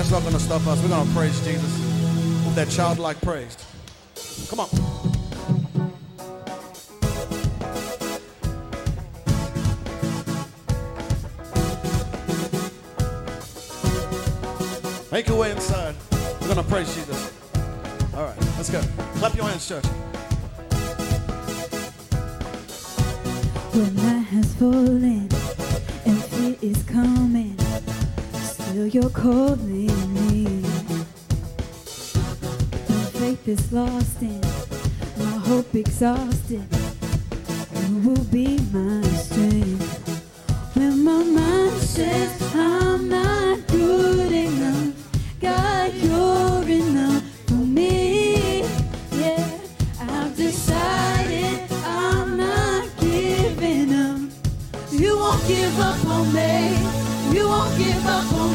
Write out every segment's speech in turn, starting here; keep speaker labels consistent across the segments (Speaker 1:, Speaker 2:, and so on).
Speaker 1: That's not going to stop us. We're going to praise Jesus with that childlike praise. Come on. Make your way inside. We're going to praise Jesus. All right, let's go. Clap your hands, church.
Speaker 2: When night has fallen and fear is coming still you're calling me. My faith is lost and my hope exhausted. You will be my strength? When my mind says I'm not good enough, God, you're enough for me. Yeah, I've decided I'm not giving up. You won't give up on me.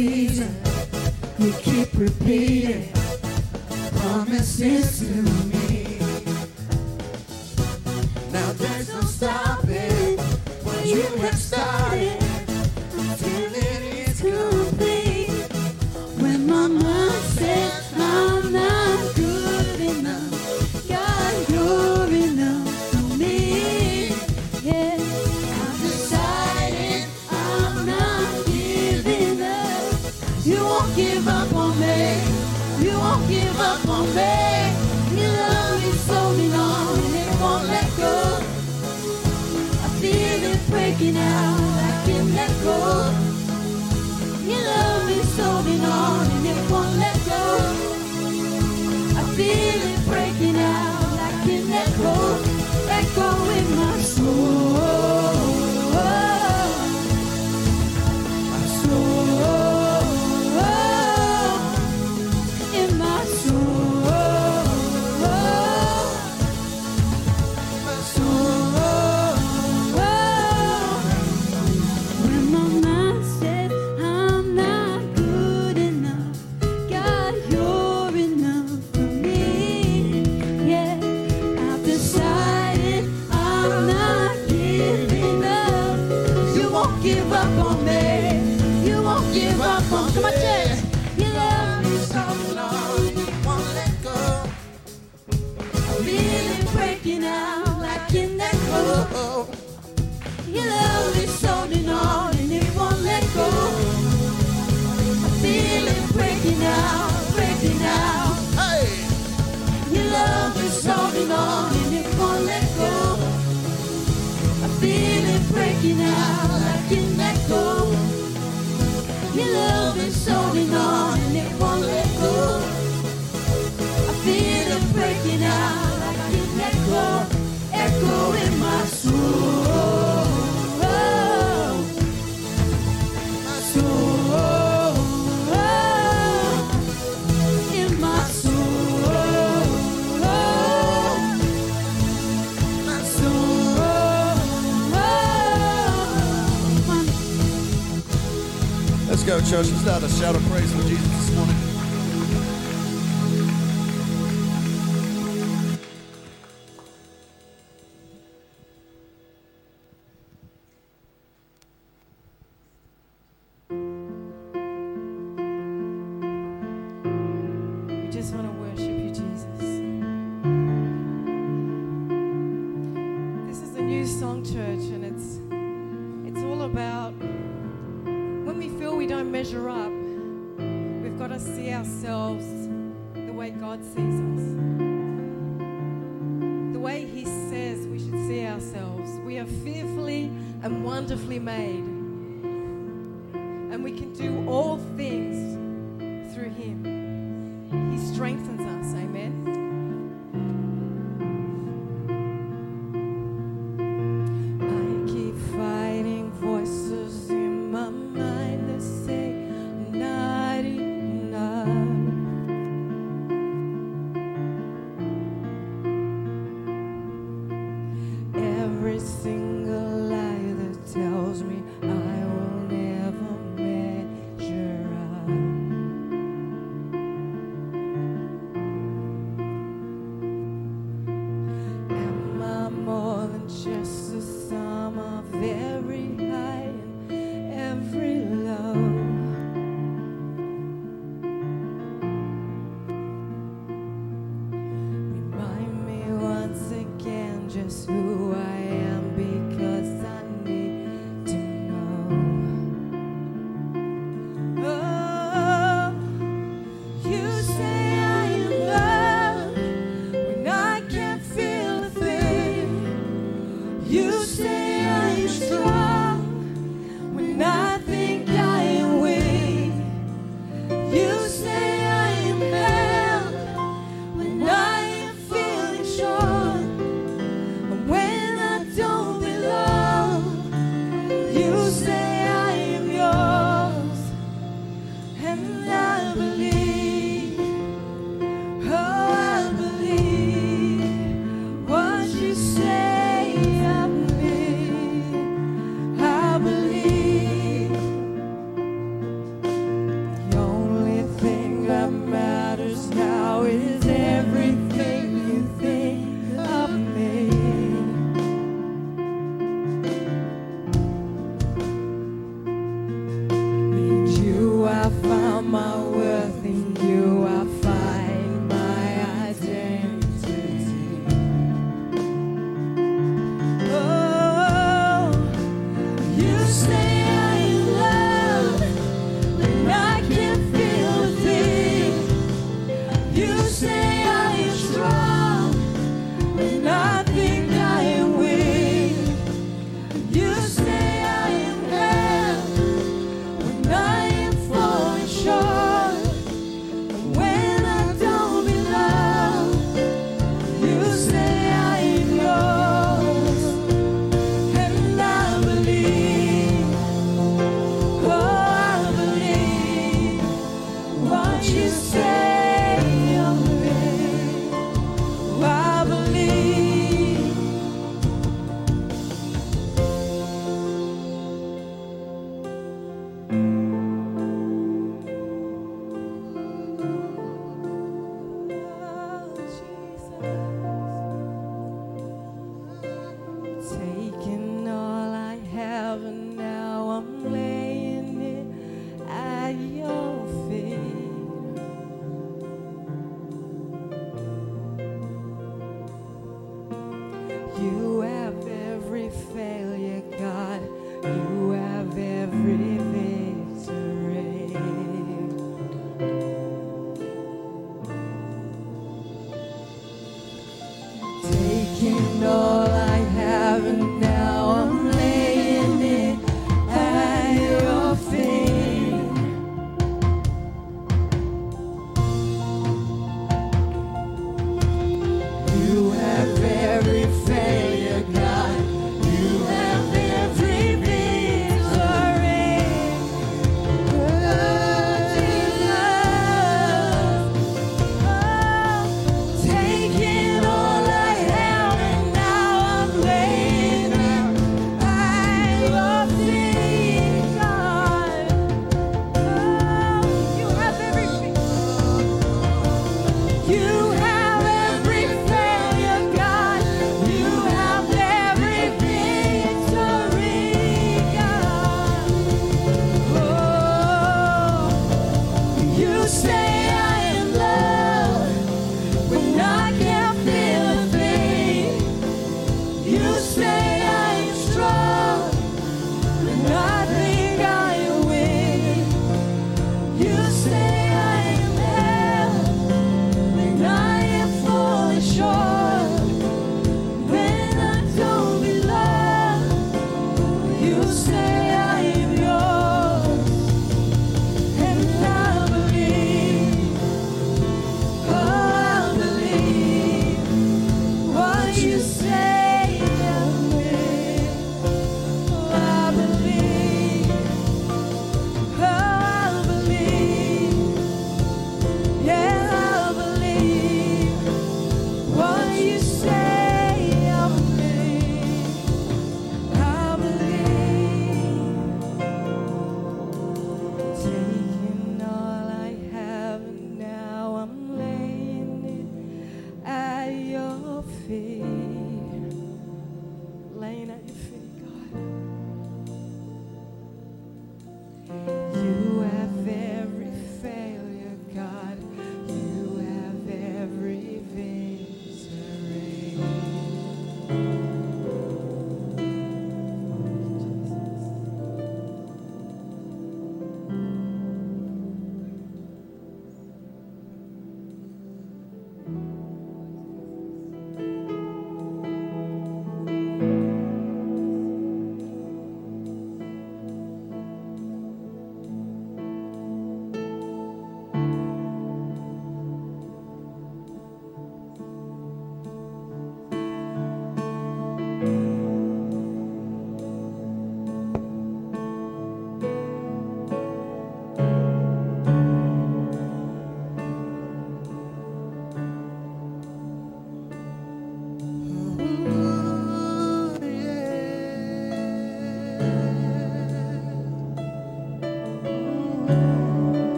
Speaker 2: season. You keep repeating promises to me. Church.
Speaker 1: Let's a shout of praise for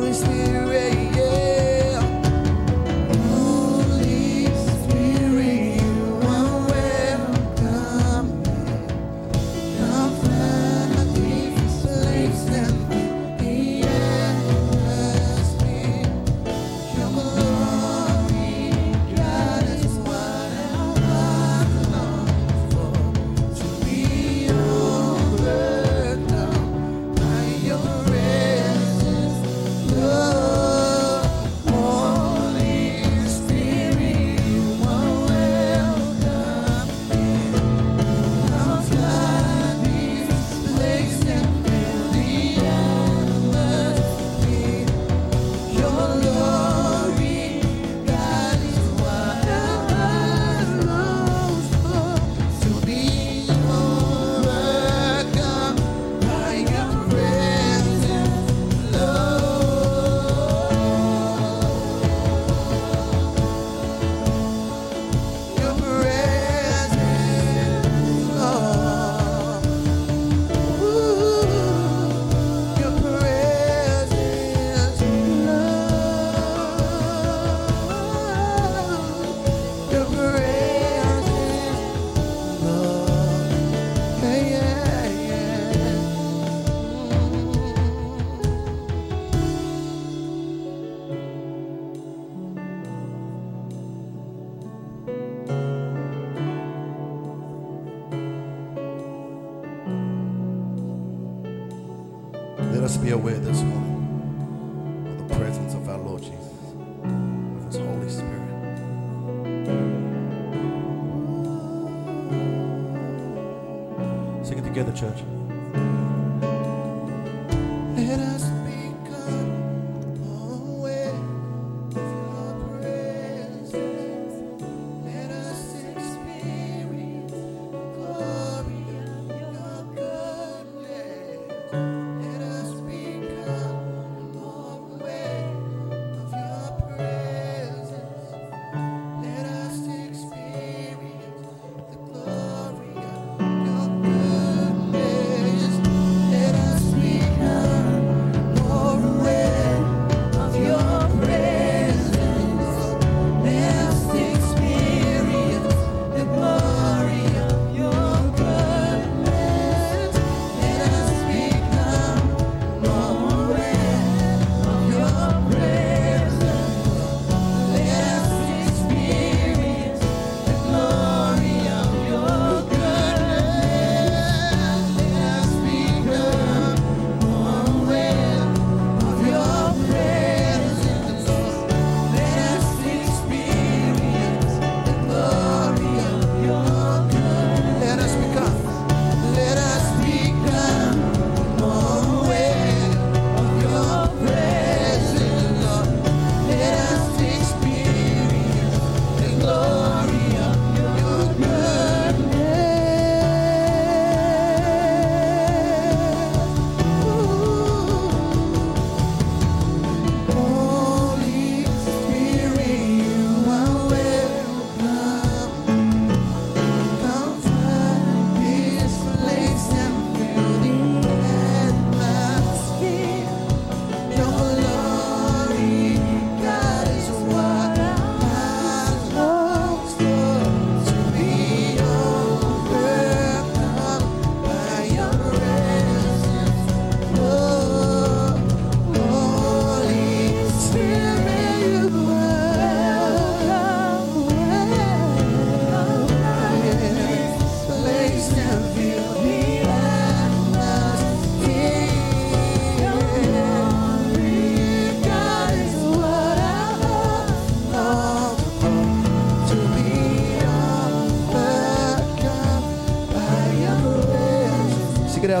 Speaker 3: Holy Spirit, yeah.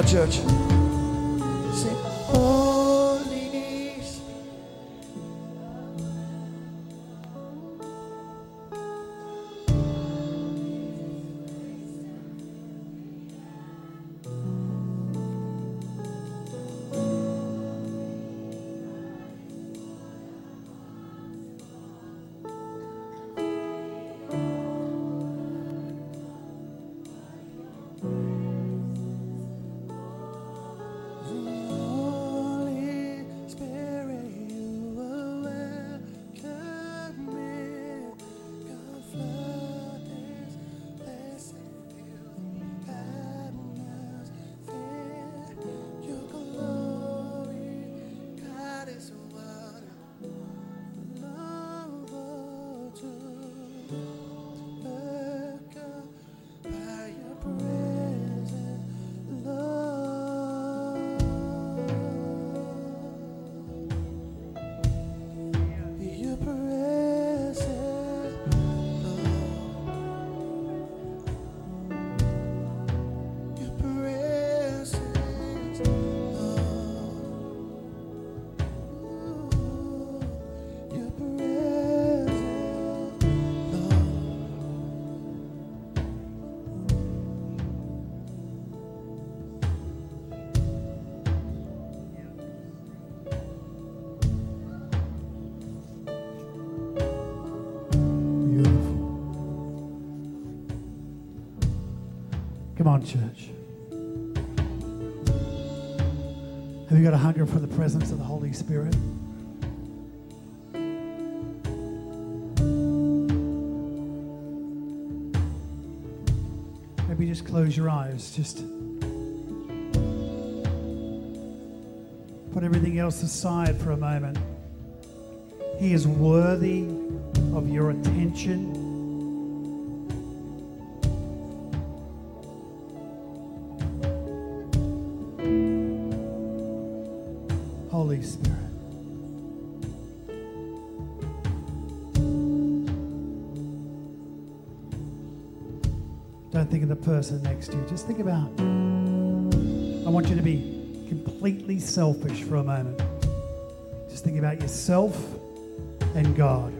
Speaker 3: Out, church.
Speaker 4: On, church. Have you got a hunger for the presence of the Holy Spirit? Maybe just close your eyes. Just put everything else aside for a moment. He is worthy of your attention. Person next to you. Just think about. I want you to be completely selfish for a moment. Just think about yourself and God.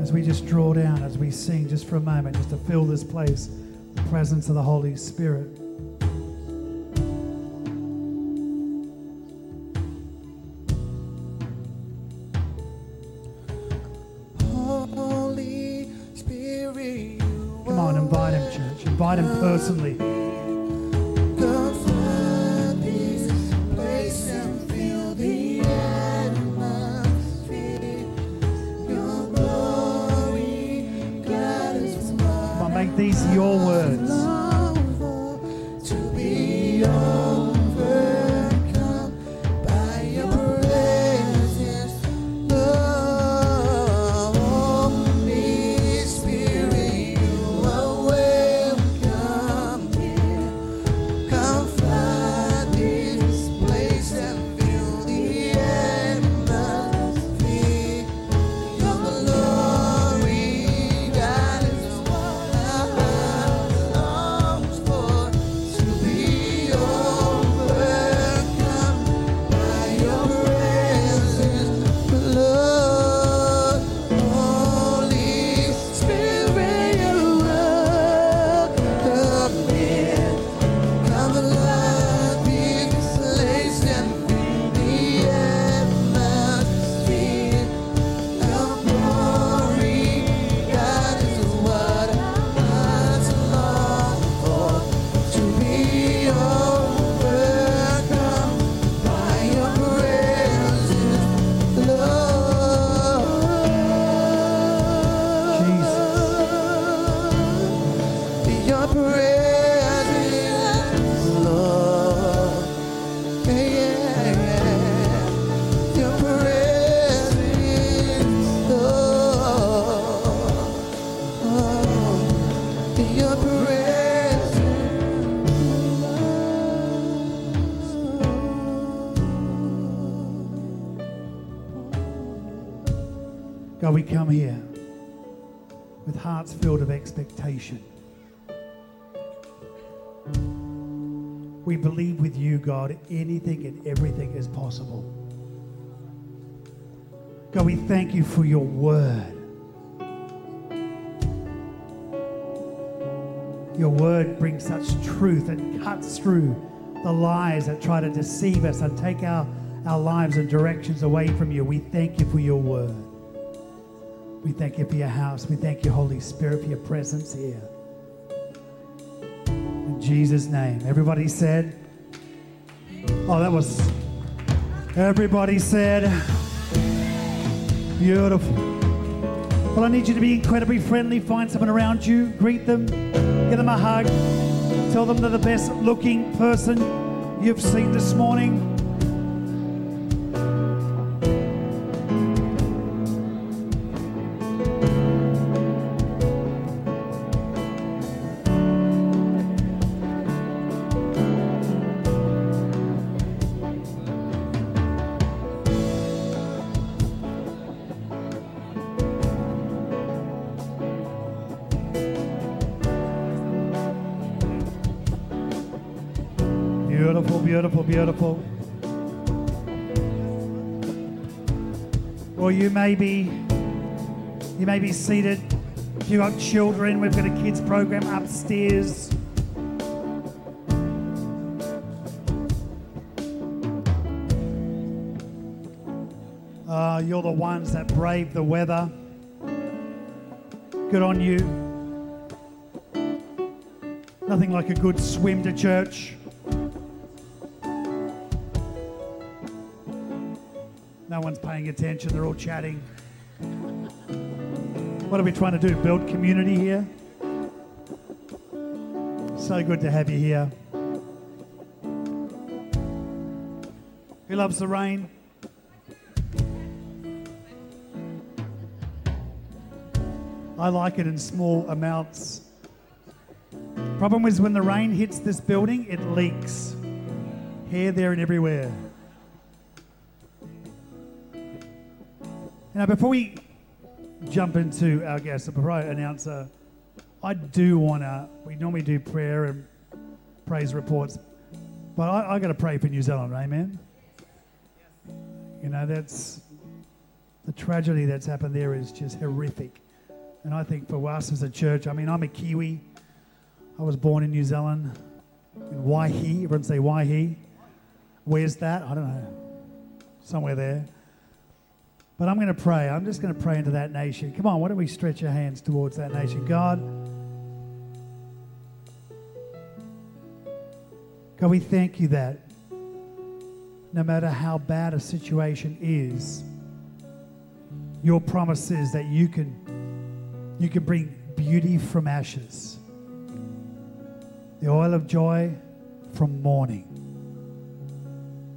Speaker 4: As we just draw down, as we sing, just for a moment, just to fill this place, the presence of the Holy Spirit. Invite him personally.
Speaker 3: Is
Speaker 4: possible. God, we thank you for your word. Your word brings such truth and cuts through the lies that try to deceive us and take our, our lives and directions away from you. We thank you for your word. We thank you for your house. We thank you, Holy Spirit, for your presence here. In Jesus' name. Everybody said, Oh, that was. Everybody said, Beautiful. Well, I need you to be incredibly friendly. Find someone around you, greet them, give them a hug, tell them they're the best looking person you've seen this morning. Beautiful. Or you may be you may be seated. If you've got children, we've got a kids program upstairs. Uh, you're the ones that brave the weather. Good on you. Nothing like a good swim to church. No one's paying attention, they're all chatting. What are we trying to do? Build community here? So good to have you here. Who loves the rain? I like it in small amounts. Problem is when the rain hits this building, it leaks. Here, there, and everywhere. Now, before we jump into our guest, before I announce her, I do want to, we normally do prayer and praise reports, but I, I got to pray for New Zealand, amen? You know, that's, the tragedy that's happened there is just horrific. And I think for us as a church, I mean, I'm a Kiwi. I was born in New Zealand, in Waihi. Everyone say Waihi. Where's that? I don't know. Somewhere there. But I'm going to pray. I'm just going to pray into that nation. Come on, why don't we stretch our hands towards that nation? God, God, we thank you that no matter how bad a situation is, your promise is that you can you can bring beauty from ashes. The oil of joy from mourning.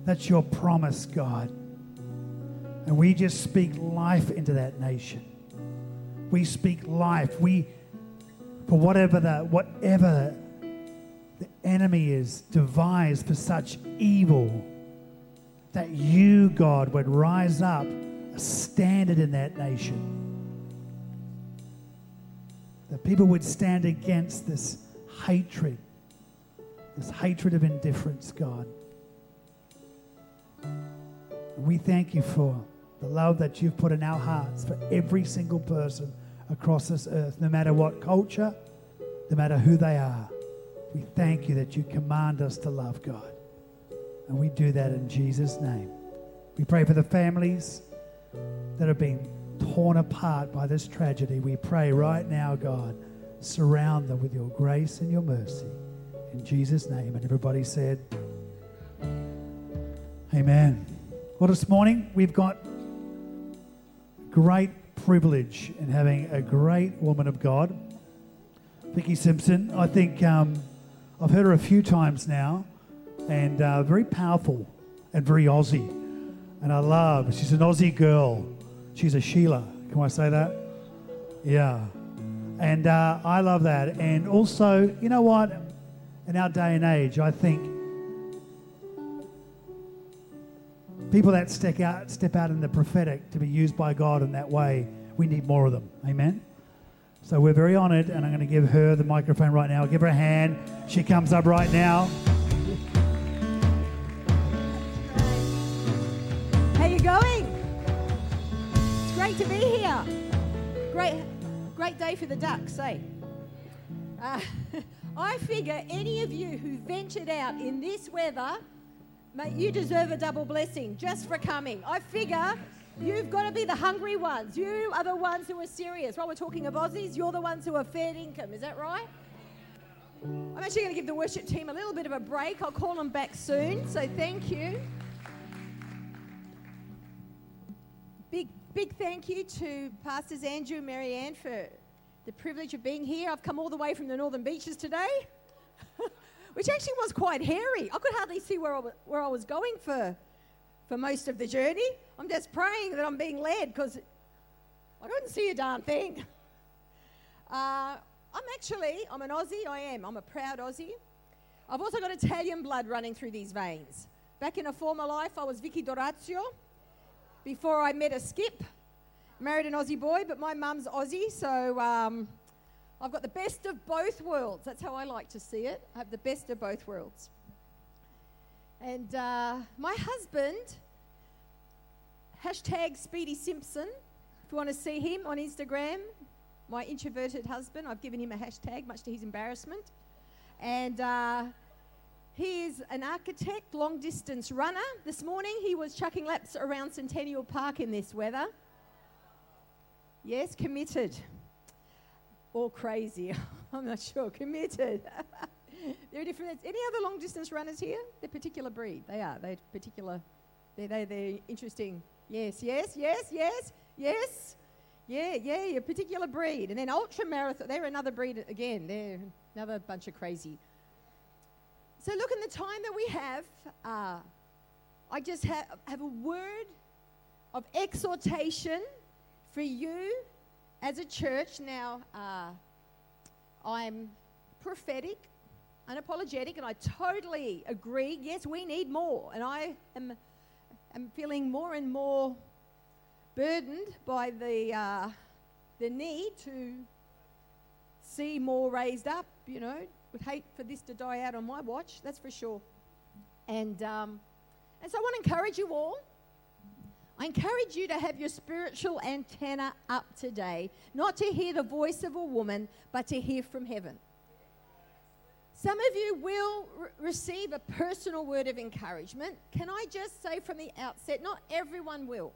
Speaker 4: That's your promise, God. And we just speak life into that nation. We speak life. We, for whatever the whatever the enemy is devised for such evil, that you, God, would rise up a standard in that nation. That people would stand against this hatred, this hatred of indifference, God. We thank you for the love that you've put in our hearts for every single person across this earth, no matter what culture, no matter who they are. We thank you that you command us to love God. And we do that in Jesus' name. We pray for the families that have been torn apart by this tragedy. We pray right now, God, surround them with your grace and your mercy. In Jesus' name. And everybody said, Amen. Well, this morning we've got great privilege in having a great woman of God, Vicky Simpson. I think um, I've heard her a few times now, and uh, very powerful and very Aussie. And I love. She's an Aussie girl. She's a Sheila. Can I say that? Yeah. And uh, I love that. And also, you know what? In our day and age, I think people that step out, step out in the prophetic to be used by God in that way, we need more of them. Amen. So we're very honored, and I'm going to give her the microphone right now. Give her a hand. She comes up right now.
Speaker 5: How you going? It's great to be here. Great, great day for the ducks, eh? Uh, I figure any of you who ventured out in this weather, mate, you deserve a double blessing just for coming. I figure you've got to be the hungry ones. You are the ones who are serious. While we're talking of Aussies, you're the ones who are fair income. Is that right? I'm actually going to give the worship team a little bit of a break. I'll call them back soon. So thank you. Big, big thank you to Pastors Andrew and Marianne for the privilege of being here. I've come all the way from the Northern Beaches today, which actually was quite hairy. I could hardly see where I was, where I was going for, for most of the journey. I'm just praying that I'm being led because I couldn't see a darn thing. Uh, I'm actually, I'm an Aussie, I am. I'm a proud Aussie. I've also got Italian blood running through these veins. Back in a former life, I was Vicky Dorazio before I met a skip. Married an Aussie boy, but my mum's Aussie, so um, I've got the best of both worlds. That's how I like to see it. I have the best of both worlds. And uh, my husband, hashtag Speedy Simpson, if you want to see him on Instagram, my introverted husband, I've given him a hashtag, much to his embarrassment. And uh, he is an architect, long distance runner. This morning he was chucking laps around Centennial Park in this weather. Yes, committed. Or crazy. I'm not sure. Committed. there are different. Any other long distance runners here? They're particular breed. They are. They're particular. They're, they're, they're interesting. Yes, yes, yes, yes, yes. Yeah, yeah, a particular breed. And then ultra marathon, they're another breed again. They're another bunch of crazy. So, look, in the time that we have, uh, I just have, have a word of exhortation for you as a church. Now, uh, I'm prophetic, unapologetic, and I totally agree. Yes, we need more. And I am, am feeling more and more burdened by the, uh, the need to see more raised up, you know. Would hate for this to die out on my watch, that's for sure. And, um, and so I want to encourage you all. I encourage you to have your spiritual antenna up today, not to hear the voice of a woman, but to hear from heaven. Some of you will re- receive a personal word of encouragement. Can I just say from the outset, not everyone will.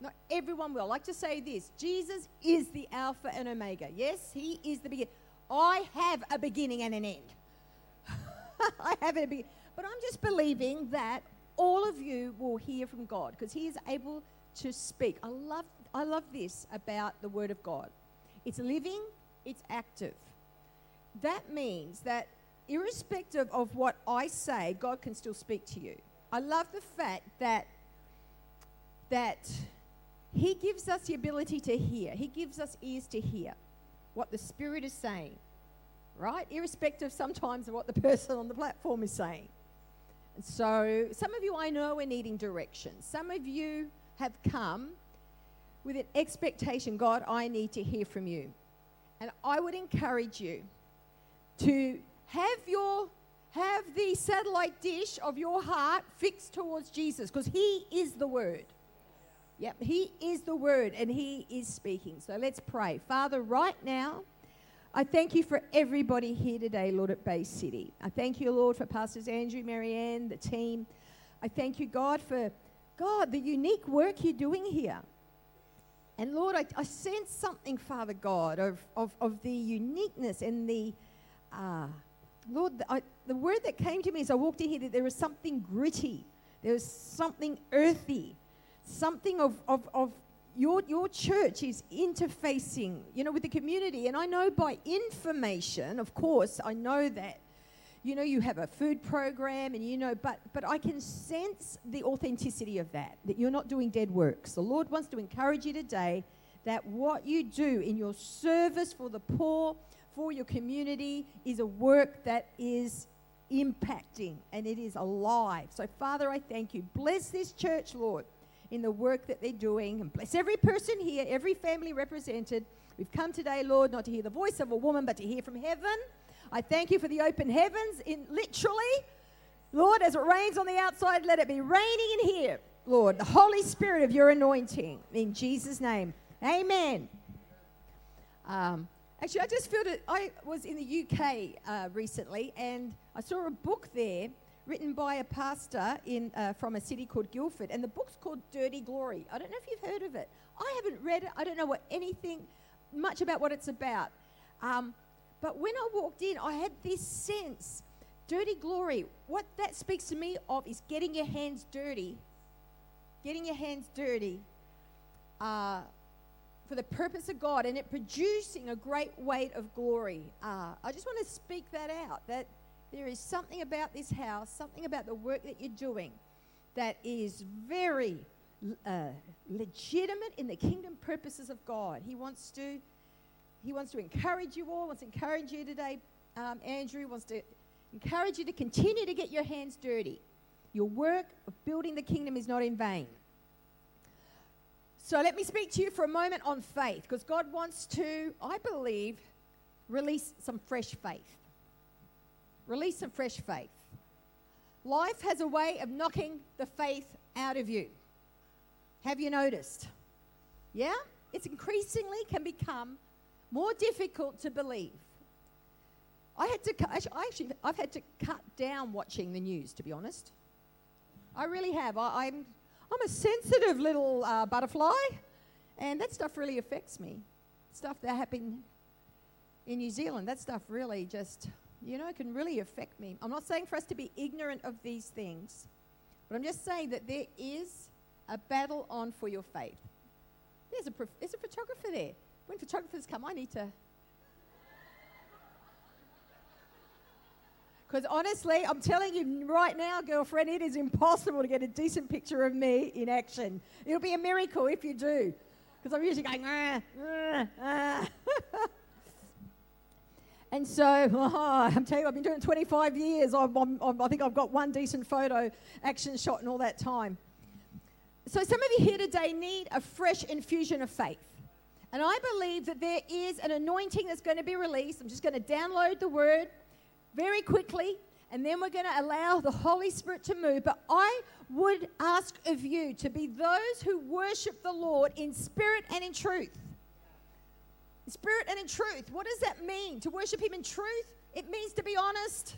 Speaker 5: Not everyone will. I like to say this Jesus is the Alpha and Omega. Yes, He is the beginning. I have a beginning and an end. I have a beginning. But I'm just believing that all of you will hear from God because He is able to speak. I love, I love this about the Word of God. It's living, it's active. That means that irrespective of what I say, God can still speak to you. I love the fact that that he gives us the ability to hear. He gives us ears to hear what the Spirit is saying, right? Irrespective sometimes of what the person on the platform is saying. So, some of you I know are needing direction. Some of you have come with an expectation God, I need to hear from you. And I would encourage you to have your have the satellite dish of your heart fixed towards Jesus because he is the word. Yep, He is the Word and He is speaking. So let's pray. Father, right now, I thank you for everybody here today, Lord, at Bay City. I thank you, Lord, for Pastors Andrew, Marianne, the team. I thank you, God, for, God, the unique work you're doing here. And Lord, I, I sense something, Father God, of, of, of the uniqueness and the, uh, Lord, I, the word that came to me as I walked in here that there was something gritty, there was something earthy something of, of, of your, your church is interfacing, you know, with the community. And I know by information, of course, I know that, you know, you have a food program and you know, but, but I can sense the authenticity of that, that you're not doing dead works. The Lord wants to encourage you today that what you do in your service for the poor, for your community, is a work that is impacting and it is alive. So, Father, I thank you. Bless this church, Lord in the work that they're doing. And bless every person here, every family represented. We've come today, Lord, not to hear the voice of a woman, but to hear from heaven. I thank you for the open heavens, in literally. Lord, as it rains on the outside, let it be raining in here. Lord, the Holy Spirit of your anointing. In Jesus' name. Amen. Um, actually, I just feel that I was in the UK uh, recently and I saw a book there written by a pastor in, uh, from a city called Guildford. And the book's called Dirty Glory. I don't know if you've heard of it. I haven't read it. I don't know what anything much about what it's about. Um, but when I walked in, I had this sense dirty glory. What that speaks to me of is getting your hands dirty. Getting your hands dirty. Uh, for the purpose of God and it producing a great weight of glory. Uh, I just want to speak that out that there is something about this house, something about the work that you're doing that is very uh, legitimate in the kingdom purposes of God. He wants to. He wants to encourage you all, wants to encourage you today. Um, Andrew wants to encourage you to continue to get your hands dirty. Your work of building the kingdom is not in vain. So let me speak to you for a moment on faith, because God wants to, I believe, release some fresh faith. Release some fresh faith. Life has a way of knocking the faith out of you. Have you noticed? Yeah? It's increasingly can become more difficult to believe. I had to, I actually, I've had to cut down watching the news, to be honest. I really have. I, I'm, I'm a sensitive little uh, butterfly, and that stuff really affects me. Stuff that happened in New Zealand, that stuff really just, you know, it can really affect me. I'm not saying for us to be ignorant of these things, but I'm just saying that there is a battle on for your faith. There's a, there's a photographer there. When photographers come, I need to. Because honestly, I'm telling you right now, girlfriend, it is impossible to get a decent picture of me in action. It'll be a miracle if you do. Because I'm usually going, ah, ah, ah. And so, oh, I'm telling you, I've been doing it 25 years. I'm, I'm- I think I've got one decent photo action shot in all that time. So, some of you here today need a fresh infusion of faith. And I believe that there is an anointing that's going to be released. I'm just going to download the word very quickly, and then we're going to allow the Holy Spirit to move. But I would ask of you to be those who worship the Lord in spirit and in truth. Spirit and in truth. What does that mean? To worship Him in truth? It means to be honest.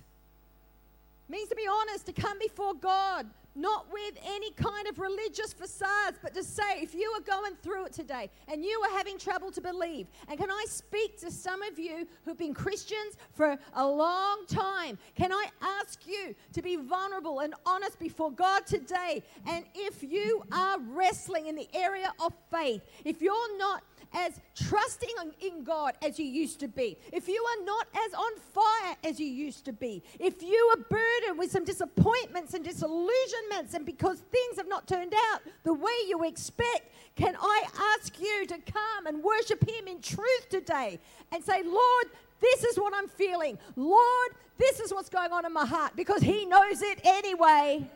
Speaker 5: It means to be honest, to come before God, not with any kind of religious facades, but to say, if you are going through it today and you are having trouble to believe, and can I speak to some of you who've been Christians for a long time? Can I ask you to be vulnerable and honest before God today? And if you are wrestling in the area of faith, if you're not as trusting in- God as you used to be, if you are not as on fire as you used to be, if you are burdened with some disappointments and disillusionments, and because things have not turned out the way you expect, can I ask you to come and worship Him in truth today and say, Lord, this is what I'm feeling. Lord, this is what's going on in my heart because He knows it anyway.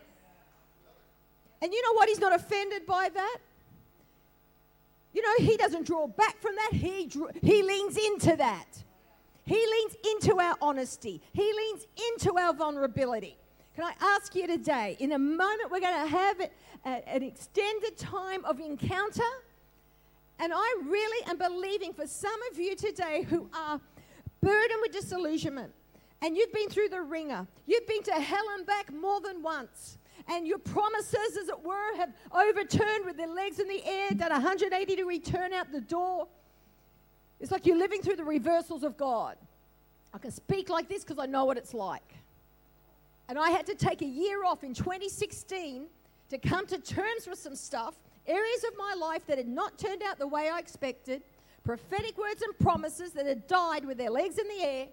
Speaker 5: And you know what? He's not offended by that. You know, he doesn't draw back from that. He, he leans into that. He leans into our honesty. He leans into our vulnerability. Can I ask you today, in a moment, we're going to have a- an extended time of encounter. And I really am believing for some of you today who are burdened with disillusionment and you've been through the ringer, you've been to hell and back more than once. And your promises, as it were, have overturned with their legs in the air, done a 180 degree turn out the door. It's like you're living through the reversals of God. I can speak like this because I know what it's like. And I had to take a year off in 2016 to come to terms with some stuff, areas of my life that had not turned out the way I expected, prophetic words and promises that had died with their legs in the air,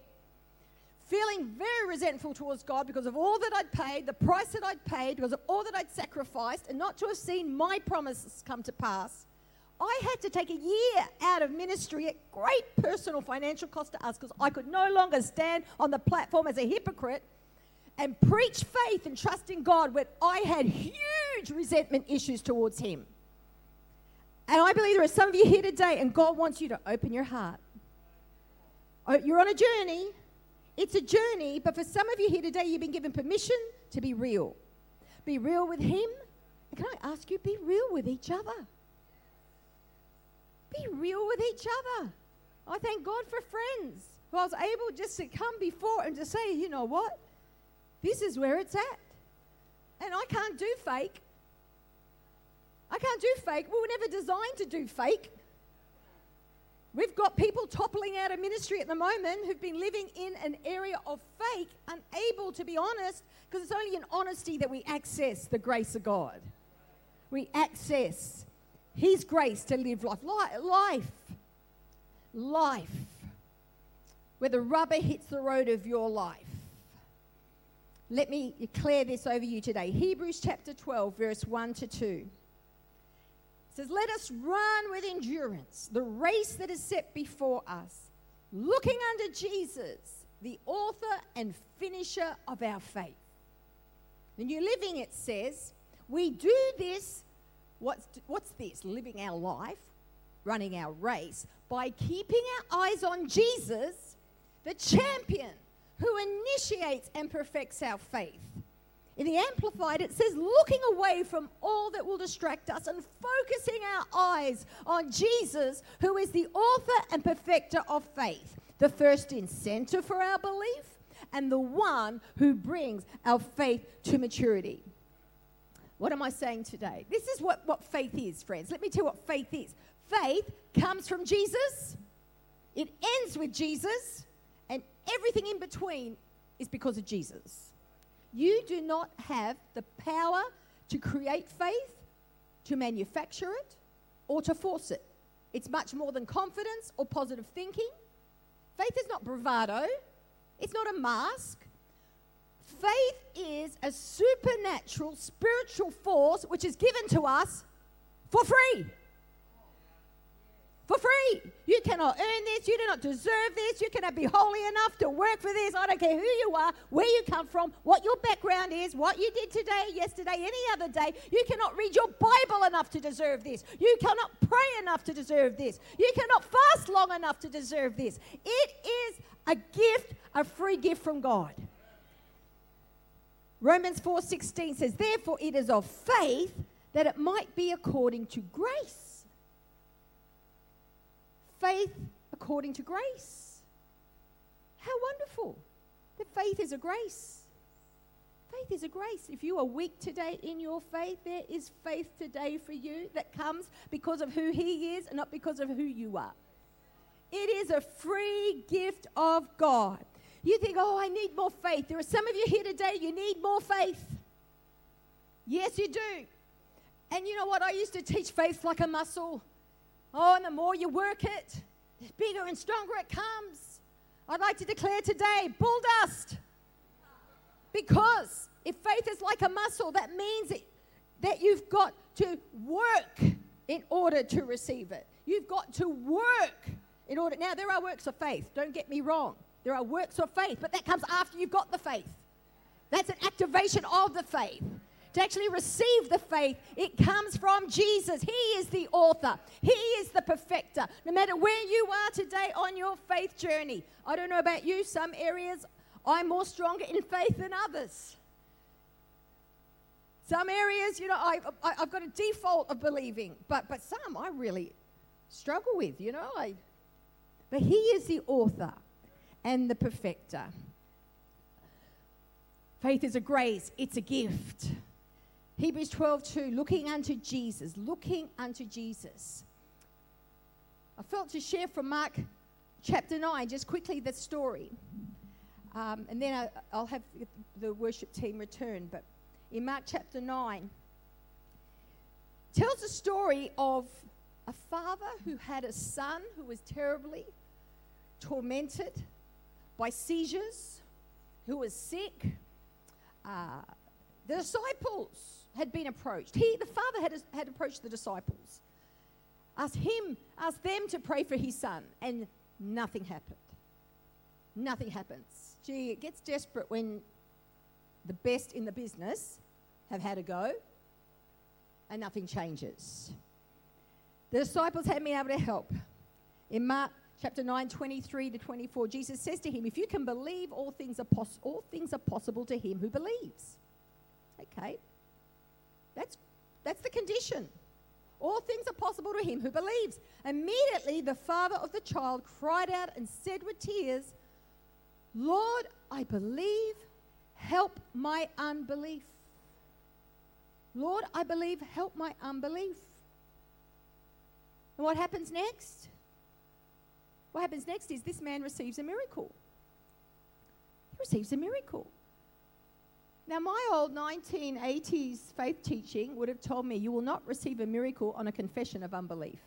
Speaker 5: feeling very resentful towards God because of all that I'd paid, the price that I'd paid, because of all that I'd sacrificed, and not to have seen my promises come to pass. I had to take a year out of ministry at great personal financial cost to us because I could no longer stand on the platform as a hypocrite and preach faith and trust in God when I had huge resentment issues towards Him. And I believe there are some of you here today, and God wants you to open your heart. Oh, You're on a journey. It's a journey, but for some of you here today, you've been given permission to be real. Be real with Him. And can I ask you, be real with each other? Be real with each other. I thank God for friends who I was able just to come before and to say, you know what? This is where it's at. And I can't do fake. I can't do fake. We were never designed to do fake. We've got people toppling out of ministry at the moment who've been living in an area of fake, unable to be honest, because it's only in honesty that we access the grace of God. We access His grace to live life. Life. Life. Where the rubber hits the road of your life. Let me declare this over you today. Hebrews chapter 12, verse 1 to 2 It says, Let us run with endurance the race that is set before us, looking unto Jesus, the author and finisher of our faith. The New Living, it says, we do this. What's, what's this? Living our life, running our race, by keeping our eyes on Jesus, the champion who initiates and perfects our faith. In the Amplified, it says, looking away from all that will distract us and focusing our eyes on Jesus, who is the author and perfecter of faith, the first incentive for our belief, and the one who brings our faith to maturity. What am I saying today? This is what, what faith is, friends. Let me tell you what faith is. Faith comes from Jesus, it ends with Jesus, and everything in between is because of Jesus. You do not have the power to create faith, to manufacture it, or to force it. It's much more than confidence or positive thinking. Faith is not bravado, it's not a mask. Faith is a supernatural spiritual force which is given to us for free. For free. You cannot earn this. You do not deserve this. You cannot be holy enough to work for this. I don't care who you are, where you come from, what your background is, what you did today, yesterday, any other day. You cannot read your Bible enough to deserve this. You cannot pray enough to deserve this. You cannot fast long enough to deserve this. It is a gift, a free gift from God. Romans 4:16 says, "Therefore it is of faith that it might be according to grace." Faith according to grace. How wonderful. That faith is a grace. Faith is a grace. If you are weak today in your faith, there is faith today for you that comes because of who He is and not because of who you are. It is a free gift of God. You think, oh, I need more faith. There are some of you here today, you need more faith. Yes, you do. And you know what? I used to teach faith like a muscle. Oh, and the more you work it, the bigger and stronger it comes. I'd like to declare today bull dust. Because if faith is like a muscle, that means it, that you've got to work in order to receive it. You've got to work in order. Now, there are works of faith, don't get me wrong. There are works of faith, but that comes after you've got the faith. That's an activation of the faith. To actually receive the faith, it comes from Jesus. He is the author, He is the perfecter. No matter where you are today on your faith journey, I don't know about you, some areas I'm more stronger in faith than others. Some areas, you know, I, I, I've got a default of believing, but, but some I really struggle with, you know. I, but He is the author and the perfecter. Faith is a grace, it's a gift. Hebrews 12 2, looking unto Jesus, looking unto Jesus. I felt to share from Mark chapter 9, just quickly the story. Um, and then I, I'll have the worship team return. But in Mark chapter 9, tells the story of a father who had a son who was terribly tormented by seizures, who was sick. Uh, the disciples had been approached. He, the father, had, had approached the disciples, asked him, asked them to pray for his son, and nothing happened. Nothing happens. Gee, it gets desperate when the best in the business have had a go and nothing changes. The disciples haven't been able to help. In Mark chapter 9, 23 to 24, Jesus says to him, If you can believe, all things are, all things are possible to him who believes. Okay. That's, that's the condition. All things are possible to him who believes. Immediately, the father of the child cried out and said with tears, Lord, I believe, help my unbelief. Lord, I believe, help my unbelief. And what happens next? What happens next is this man receives a miracle. He receives a miracle. Now, my old 1980s faith teaching would have told me you will not receive a miracle on a confession of unbelief.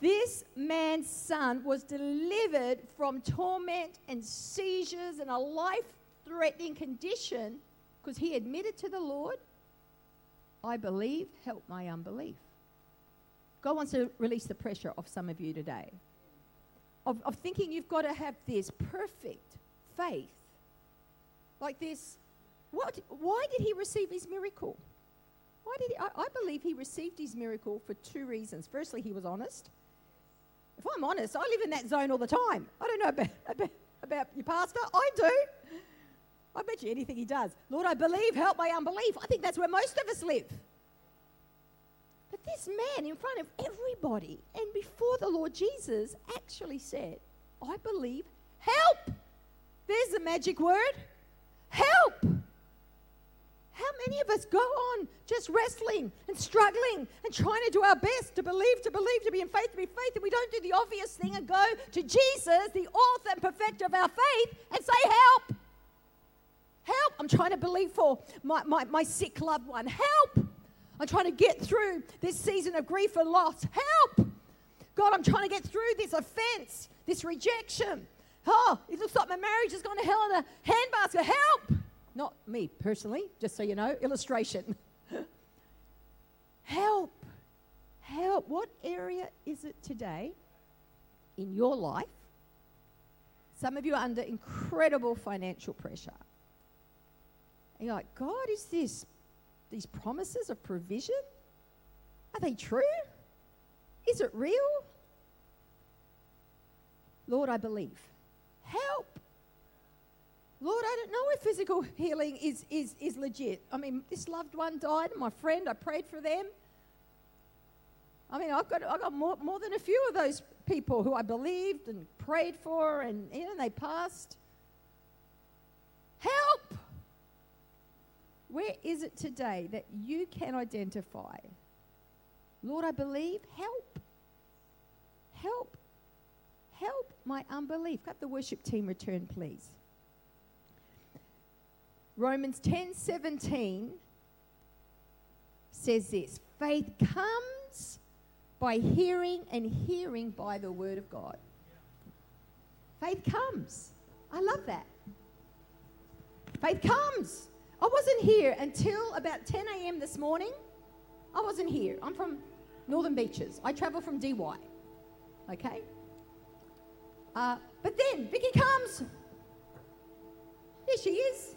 Speaker 5: This man's son was delivered from torment and seizures and a life threatening condition because he admitted to the Lord, I believe, help my unbelief. God wants to release the pressure off some of you today of, of thinking you've got to have this perfect faith like this. What, why did he receive his miracle? Why did he, I, I believe he received his miracle for two reasons. Firstly, he was honest. If I'm honest, I live in that zone all the time. I don't know about, about, about your pastor. I do. I bet you anything he does. Lord, I believe, help my unbelief. I think that's where most of us live. But this man in front of everybody and before the Lord Jesus actually said, I believe, help. There's the magic word help. How many of us go on just wrestling and struggling and trying to do our best to believe, to believe, to be in faith, to be faith, and we don't do the obvious thing and go to Jesus, the author and perfecter of our faith, and say, Help! Help! I'm trying to believe for my, my, my sick loved one. Help! I'm trying to get through this season of grief and loss. Help! God, I'm trying to get through this offense, this rejection. Oh, it looks like my marriage has gone to hell in a handbasket. Help! Not me personally, just so you know, illustration. Help! Help! What area is it today in your life? Some of you are under incredible financial pressure. And you're like, God, is this these promises of provision? Are they true? Is it real? Lord, I believe. Help. Lord, I don't know if physical healing is, is, is legit. I mean, this loved one died, my friend, I prayed for them. I mean, I've got, I've got more, more than a few of those people who I believed and prayed for, and you know, they passed. Help! Where is it today that you can identify? Lord, I believe, help. Help. Help my unbelief. Got the worship team return, please. Romans 10 17 says this faith comes by hearing, and hearing by the word of God. Faith comes. I love that. Faith comes. I wasn't here until about 10 a.m. this morning. I wasn't here. I'm from Northern Beaches. I travel from Dee Why. Okay? Uh, but then Vicky comes. There she is.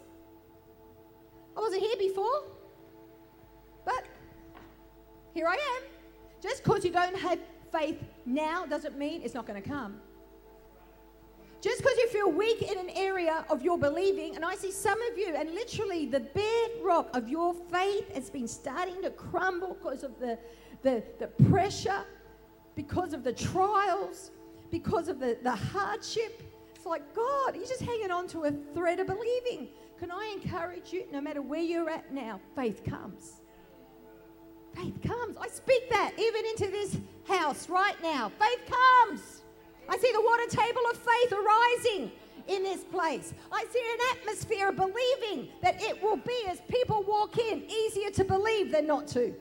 Speaker 5: I wasn't here before. But here I am. Just because you don't have faith now doesn't mean it's not going to come. Just because you feel weak in an area of your believing, and I see some of you, and literally the bedrock of your faith has been starting to crumble because of the, the, the pressure, because of the trials, because of the, the hardship. It's like, God, you're just hanging on to a thread of believing. Can I encourage you, no matter where you're at now, faith comes. Faith comes. I speak that even into this house right now. Faith comes. I see the water table of faith arising in this place. I see an atmosphere of believing that it will be as people walk in easier to believe than not to.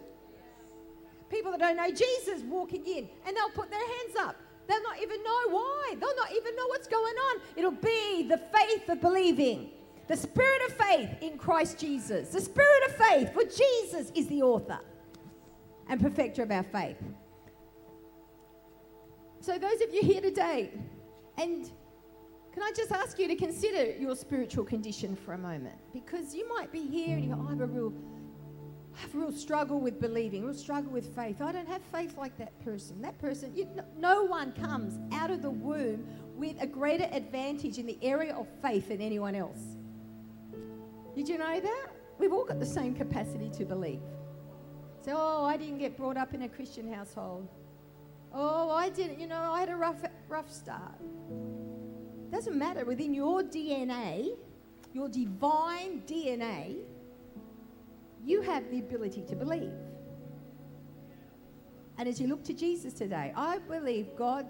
Speaker 5: People that don't know Jesus walking in and they'll put their hands up. They'll not even know why. They'll not even know what's going on. It'll be the faith of believing. The spirit of faith in Christ Jesus. The spirit of faith, for Jesus is the author and perfecter of our faith. So, those of you here today, and Can I just ask you to consider your spiritual condition for a moment? Because you might be here and you go, oh, I have a real, I have a real struggle with believing, real struggle with faith. I don't have faith like that person. That person, you, no, no one comes out of the womb with a greater advantage in the area of faith than anyone else. Did you know that? We've all got the same capacity to believe. So, oh, I didn't get brought up in a Christian household. Oh, I didn't, you know, I had a rough, rough start. Doesn't matter. Within your DNA, your divine DNA, you have the ability to believe. And as you look to Jesus today, I believe God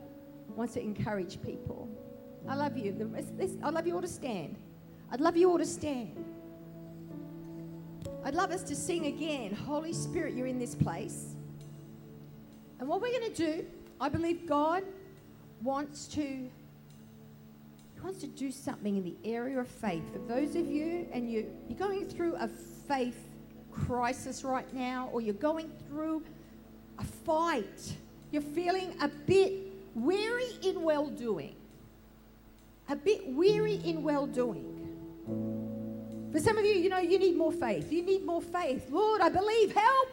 Speaker 5: wants to encourage people. I love you. I'd love you all to stand. I'd love you all to stand. I'd love us to sing again. Holy Spirit, you're in this place. And what we're going to do, I believe God wants to He wants to do something in the area of faith. For those of you and you you're going through a faith crisis right now or you're going through a fight. You're feeling a bit weary in well doing. A bit weary in well doing. For some of you, you know, you need more faith. You need more faith. Lord, I believe, help.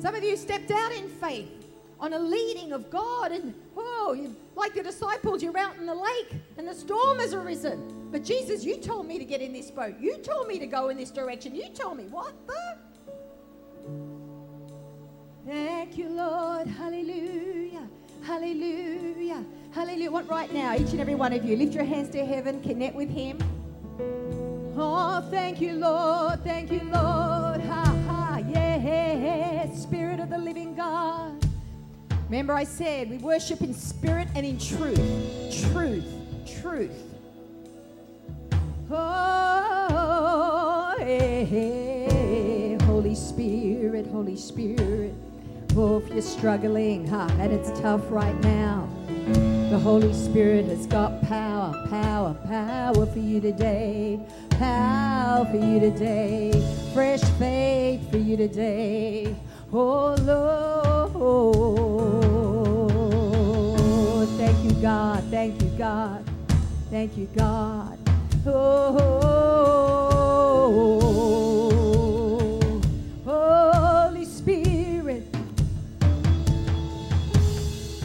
Speaker 5: Some of you stepped out in faith on a leading of God, and whoa, you, like the disciples, you're out in the lake and the storm has arisen. But Jesus, you told me to get in this boat. You told me to go in this direction. You told me what the? Thank you, Lord. Hallelujah. Hallelujah. Hallelujah. What right now, each and every one of you, lift your hands to heaven, connect with Him. Oh, thank you, Lord. Thank you, Lord. Ha ha. Yeah. Spirit of the living God. Remember, I said we worship in spirit and in truth. Truth. Truth. Oh, hey, hey. Holy Spirit, Holy Spirit. Oh, if you're struggling, huh, and it's tough right now. The Holy Spirit has got power, power, power for you today. Power for you today. Fresh faith for you today. Oh Lord. Thank you, God. Thank you, God. Thank you, God. Oh, Holy Spirit.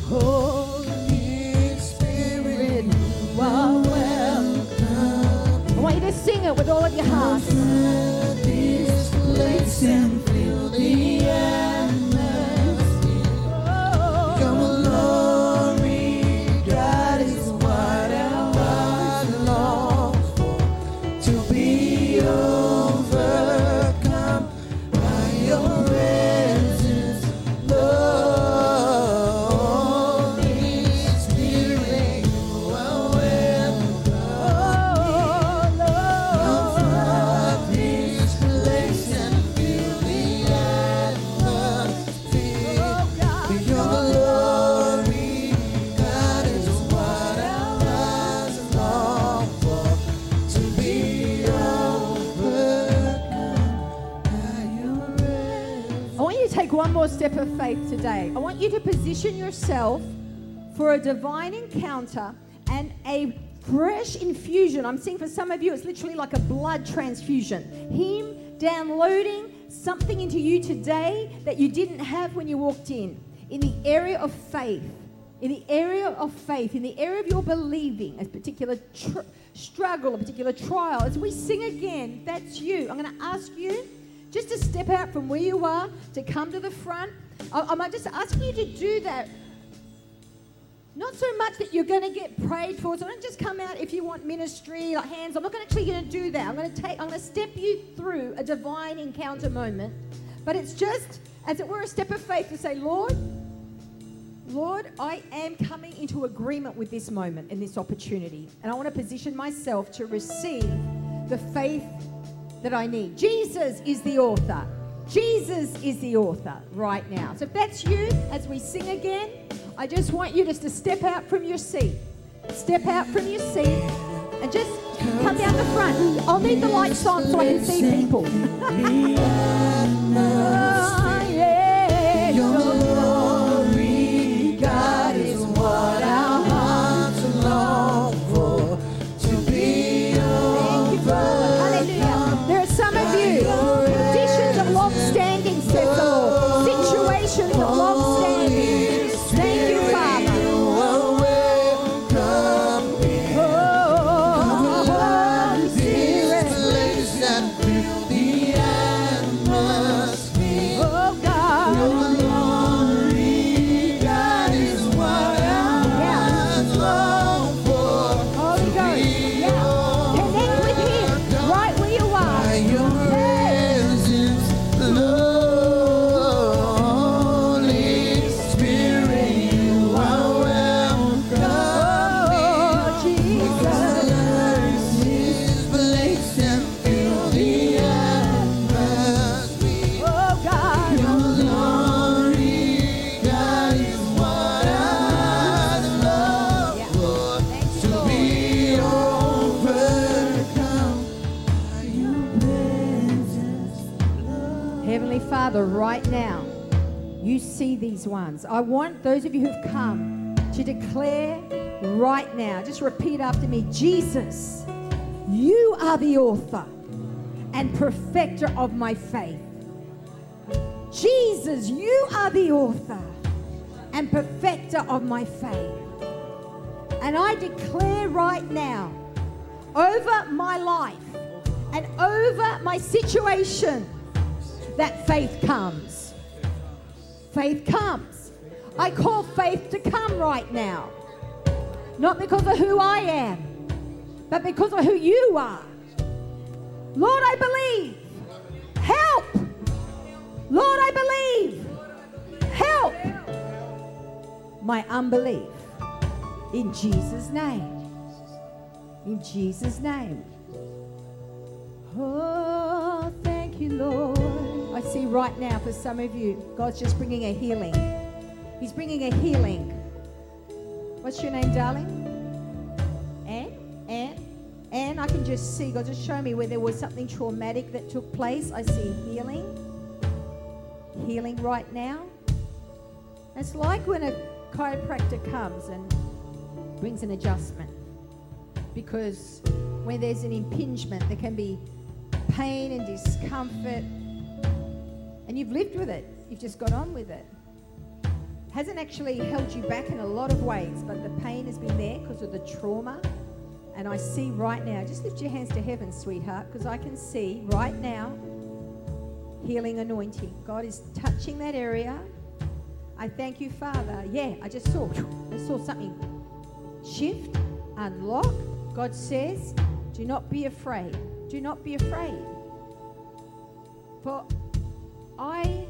Speaker 5: Holy Spirit, you are welcome. I want you to sing it with all of your heart.
Speaker 3: You to
Speaker 5: take one more step of faith today. I want you to position yourself for a divine encounter and a fresh infusion. I'm seeing for some of you, it's literally like a blood transfusion. Him downloading something into you today that you didn't have when you walked in, in the area of faith. In the area of faith, in the area of your believing, a particular tr- struggle, a particular trial, as we sing again, that's you. I'm going to ask you just to step out from where you are, to come to the front. I'm just asking you to do that. Not so much that you're going to get prayed for. So don't just come out if you want ministry, like hands. I'm not actually going to do that. I'm going to take. I'm going to step you through a divine encounter moment. But it's just, as it were, a step of faith to say, Lord, Lord, I am coming into agreement with this moment and this opportunity. And I want to position myself to receive the faith that I need. Jesus is the author. Jesus is the author right now. So if that's you, as we sing again, I just want you just to step out from your seat. Step out from your seat and just come down the front. I'll need the lights on so I can see people. see these ones. I want those of you who've come to declare right now, just repeat after me Jesus, you are the author and perfecter of my faith. Jesus, you are the author and perfecter of my faith. And I declare right now over my life and over my situation that faith comes. Faith comes. I call faith to come right now. Not because of who I am, but because of who you are. Lord, I believe. Help. Lord, I believe. Help my unbelief. In Jesus' name. In Jesus' name. Oh, thank you, Lord. I see right now for some of you, God's just bringing a healing. He's bringing a healing. What's your name, darling? Anne? Anne? Anne, I can just see, God just show me where there was something traumatic that took place. I see healing. Healing right now. It's like when a chiropractor comes and brings an adjustment. Because when there's an impingement, there can be pain and discomfort. And you've lived with it, you've just got on with it. Hasn't actually held you back in a lot of ways, but the pain has been there because of the trauma. And I see right now, just lift your hands to heaven, sweetheart, because I can see right now healing anointing. God is touching that area. I thank you, Father. Yeah, I just saw, I saw something shift, unlock. God says, do not be afraid. Do not be afraid. For I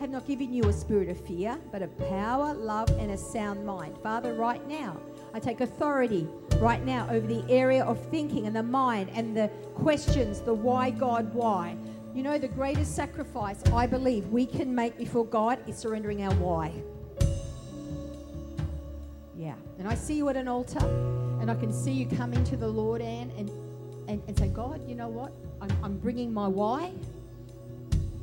Speaker 5: have not given you a spirit of fear, but of power, love, and a sound mind. Father, right now, I take authority right now over the area of thinking and the mind and the questions, the why, God, why. You know, the greatest sacrifice I believe we can make before God is surrendering our why. Yeah. And I see you at an altar, and I can see you coming to the Lord, Anne, and, and, and say, God, you know what? I'm, I'm bringing my why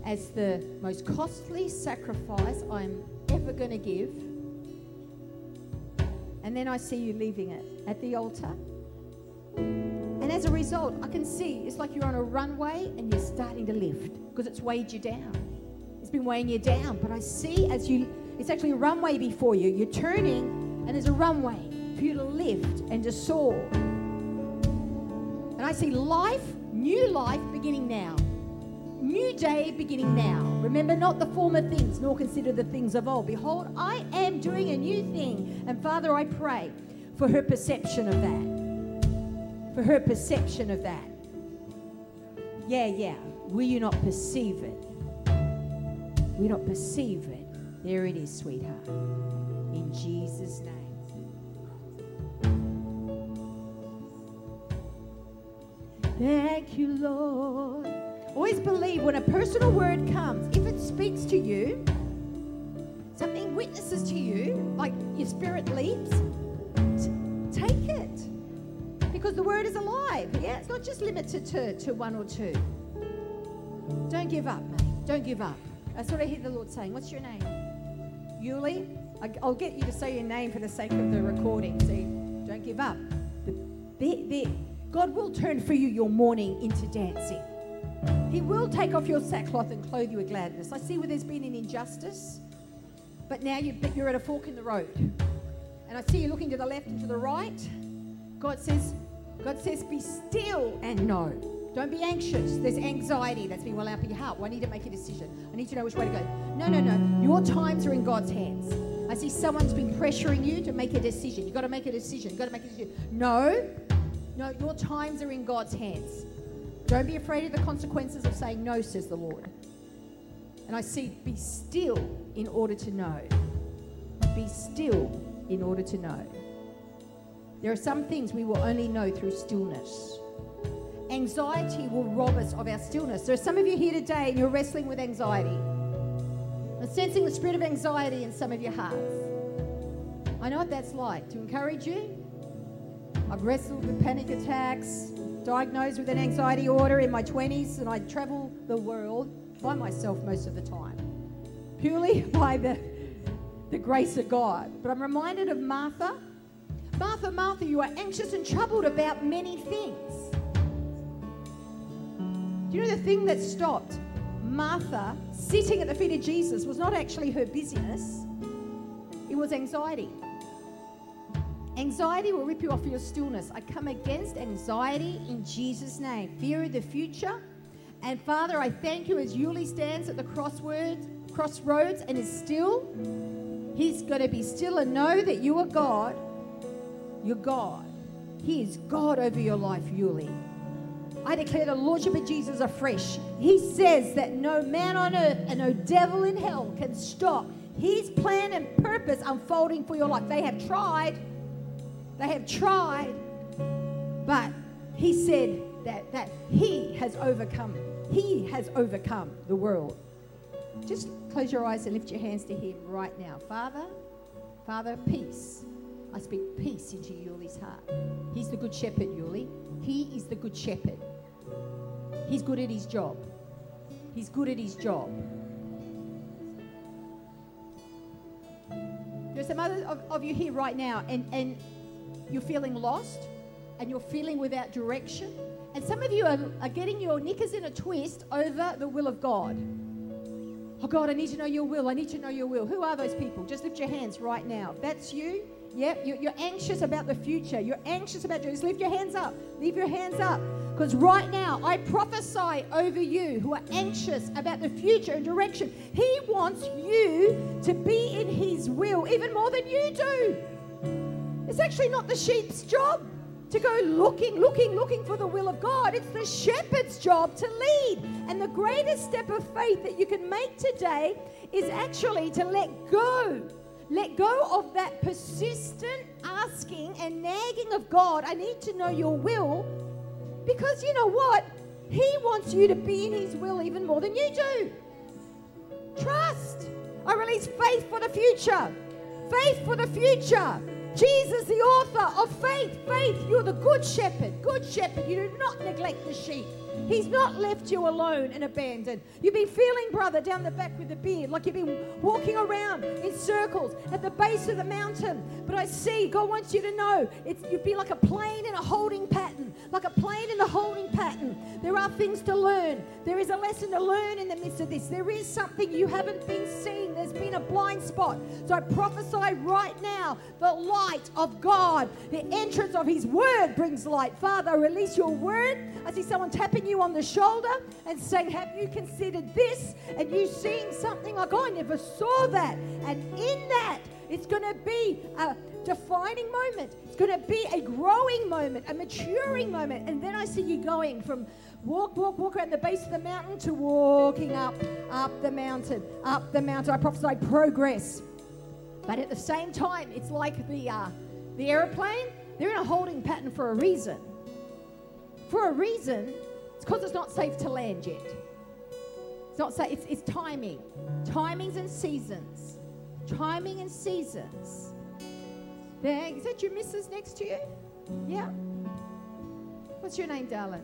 Speaker 5: as the most costly sacrifice I'm ever going to give. And then I see you leaving it at the altar. And as a result, I can see it's like you're on a runway and you're starting to lift because it's weighed you down. It's been weighing you down. But I see as you, it's actually a runway before you. You're turning and there's a runway for you to lift and to soar. And I see life, new life beginning now. New day beginning now. Remember not the former things, nor consider the things of old. Behold, I am doing a new thing. And Father, I pray for her perception of that. For her perception of that. Yeah, yeah. Will you not perceive it? Will you not perceive it? There it is, sweetheart. In Jesus' name. Thank you, Lord. Always believe when a personal word comes, if it speaks to you, something witnesses to you, like your spirit leaps, t- take it. Because the word is alive. Yeah, it's not just limited to, to one or two. Don't give up, mate. Don't give up. That's what I hear the Lord saying. What's your name? Yuli? I'll get you to say your name for the sake of the recording. See, don't give up. There, there, God will turn for you your mourning into dancing. He will take off your sackcloth and clothe you with gladness. I see where there's been an injustice, but now you're at a fork in the road. And I see you looking to the left and to the right. God says, God says, be still and know. Don't be anxious. There's anxiety that's been well out of your heart. Well, I need to make a decision. I need to know which way to go. No, no, no. Your times are in God's hands. I see someone's been pressuring you to make a decision. You've got to make a decision. You've got to make a decision. No, no, your times are in God's hands. Don't be afraid of the consequences of saying no, says the Lord. And I see, be still in order to know. Be still in order to know. There are some things we will only know through stillness. Anxiety will rob us of our stillness. There are some of you here today and you're wrestling with anxiety. I'm sensing the spirit of anxiety in some of your hearts. I know what that's like. To encourage you, I've wrestled with panic attacks, diagnosed with an anxiety order in my 20s, and I travel the world by myself most of the time. purely by the, the grace of God. But I'm reminded of Martha. Martha, Martha, you are anxious and troubled about many things. Do you know the thing that stopped Martha sitting at the feet of Jesus was not actually her busyness, it was anxiety. Anxiety will rip you off your stillness. I come against anxiety in Jesus' name. Fear of the future. And Father, I thank you as Yuli stands at the crossroads, crossroads and is still. He's going to be still and know that you are God. You're God. He is God over your life, Yuli. I declare the Lordship of Jesus afresh. He says that no man on earth and no devil in hell can stop his plan and purpose unfolding for your life. They have tried. They have tried. But he said that, that he has overcome. He has overcome the world. Just close your eyes and lift your hands to him right now. Father, Father, peace. I speak peace into Yuli's heart. He's the good shepherd, Yuli. He is the good shepherd. He's good at his job. He's good at his job. There's some others of, of you here right now, and, and you're feeling lost and you're feeling without direction. And some of you are, are getting your knickers in a twist over the will of God. Oh, God, I need to know your will. I need to know your will. Who are those people? Just lift your hands right now. That's you. Yep, you- you're anxious about the future. You're anxious about just lift your hands up. Leave your hands up. Because right now, I prophesy over you who are anxious about the future and direction. He wants you to be in His will even more than you do. It's actually not the sheep's job to go looking, looking, looking for the will of God. It's the shepherd's job to lead. And the greatest step of faith that you can make today is actually to let go. Let go of that persistent asking and nagging of God. I need to know your will. Because you know what? He wants you to be in His will even more than you do. Trust. I release faith for the future. Faith for the future. Jesus, the author of faith. Faith, you're the good shepherd. Good shepherd. You do not neglect the sheep. He's not left you alone and abandoned. You've been feeling, brother, down the back with the beard, like you've been walking around in circles at the base of the mountain. But I see, God wants you to know, it's, you'd be like a plane in a holding pattern, like a plane in the holding pattern. There are things to learn. There is a lesson to learn in the midst of this. There is something you haven't been seeing. There's been a blind spot. So I prophesy right now the light of God, the entrance of His word brings light. Father, release your word. I see someone tapping you on the shoulder and saying, Have you considered this? And you seeing something like, Oh, I never saw that. And in that, it's going to be a defining moment. It's going to be a growing moment, a maturing moment. And then I see you going from walk, walk, walk around the base of the mountain to walking up, up the mountain, up the mountain. I prophesy progress. But at the same time, it's like the, uh, the airplane. They're in a holding pattern for a reason. For a reason, it's because it's not safe to land yet. It's not safe. It's, it's timing. Timings and seasons. Timing and seasons. There, is that your missus next to you? Yeah. What's your name, darling?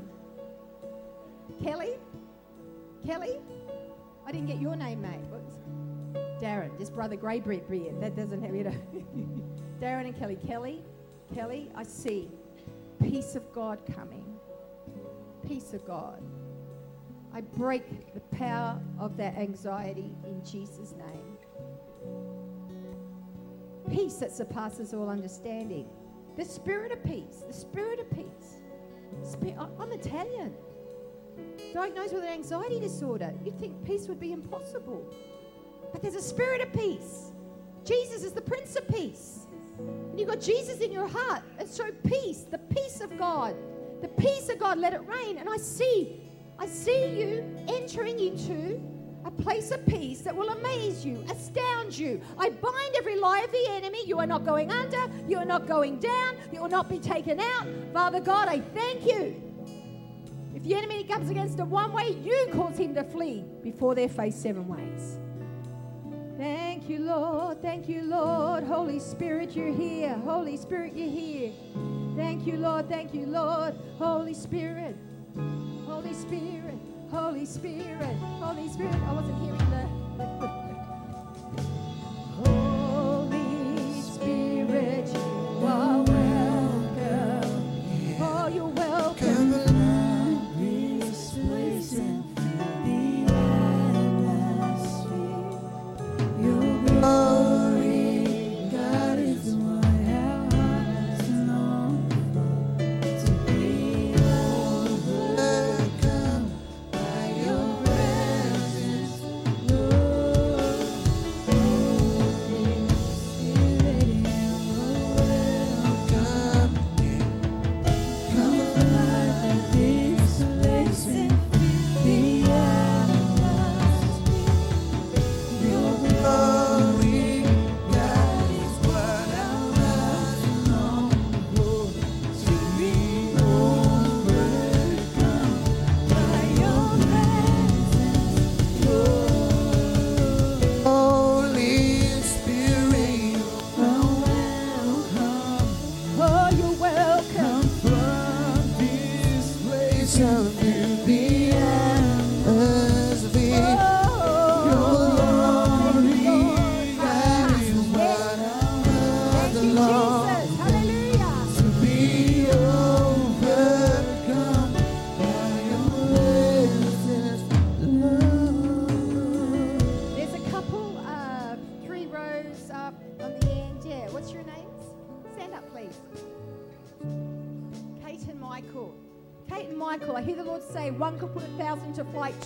Speaker 5: Kelly? Kelly? I didn't get your name, mate. What's Darren, just brother Grey Beard. That doesn't have, you know. Darren and Kelly. Kelly, Kelly, I see peace of God coming. Peace of God. I break the power of that anxiety in Jesus' name. Peace that surpasses all understanding. The spirit of peace. The spirit of peace. I'm Italian. Diagnosed with an anxiety disorder. You'd think peace would be impossible. But there's a spirit of peace. Jesus is the Prince of Peace. And you've got Jesus in your heart. And so peace, the peace of God, the peace of God, let it rain. And I see, I see you entering into a place of peace that will amaze you, astound you. I bind every lie of the enemy. You are not going under, you are not going down, you will not be taken out. Father God, I thank you. If the enemy comes against him one way, you cause him to flee before their face seven ways. Thank you, Lord. Thank you, Lord. Holy Spirit, you're here. Holy Spirit, you're here. Thank you, Lord. Thank you, Lord. Holy Spirit. Holy Spirit. Holy Spirit. Holy Spirit. I wasn't hearing the. the- Michael.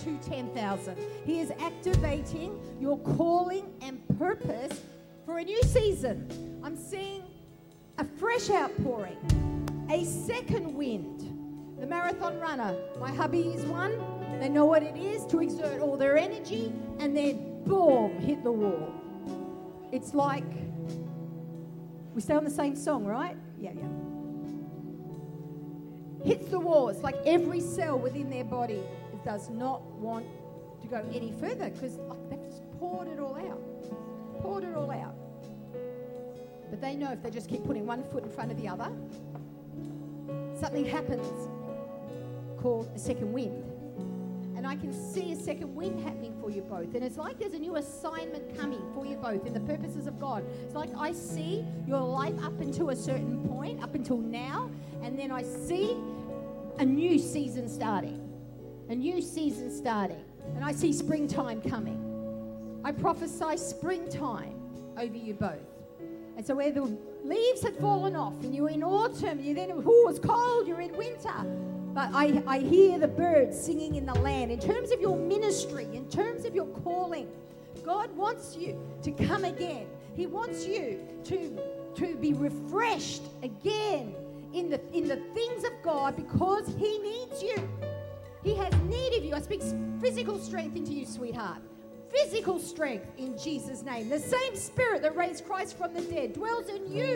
Speaker 5: To flight, two, ten thousand. He is activating your calling and purpose for a new season. I'm seeing a fresh outpouring, a second wind. The marathon runner, my hubby is one. They know what it is to exert all their energy and then boom, hit the wall. It's like we stay on the same song, right? Yeah, yeah. Hits the wall. It's like every cell within their body does not want to go any further because like oh, they've just poured it all out. Poured it all out. But they know if they just keep putting one foot in front of the other, something happens called a second wind. And I can see a second wind happening for you both. And it's like there's a new assignment coming for you both in the purposes of God. It's like I see your life up until a certain point, up until now, and then I see a new season starting. A new season starting. And I see springtime coming. I prophesy springtime over you both. And so where the leaves had fallen off and you're in autumn, you then, oh, it's cold, you're in winter. But I, I hear the birds singing in the land. In terms of your ministry, in terms of your calling, God wants you to come again. He wants you to, to be refreshed again in the, in the things of God because He needs you. He has need of you. I speak physical strength into you, sweetheart. Physical strength in Jesus' name. The same spirit that raised Christ from the dead dwells in you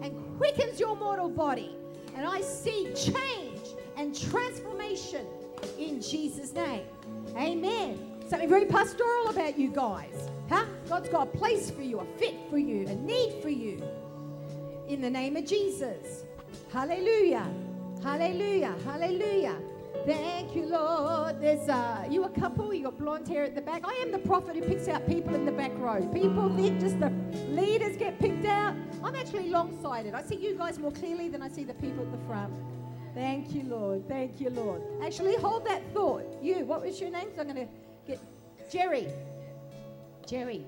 Speaker 5: and quickens your mortal body. And I see change and transformation in Jesus' name. Amen. Something very pastoral about you guys. Huh? God's got a place for you, a fit for you, a need for you. In the name of Jesus. Hallelujah. Hallelujah. Hallelujah. Thank you, Lord. There's uh, you a couple. You got blonde hair at the back. I am the prophet who picks out people in the back row. People think just the leaders get picked out. I'm actually long-sighted. I see you guys more clearly than I see the people at the front. Thank you, Lord. Thank you, Lord. Actually, hold that thought. You, what was your name? So I'm going to get Jerry. Jerry,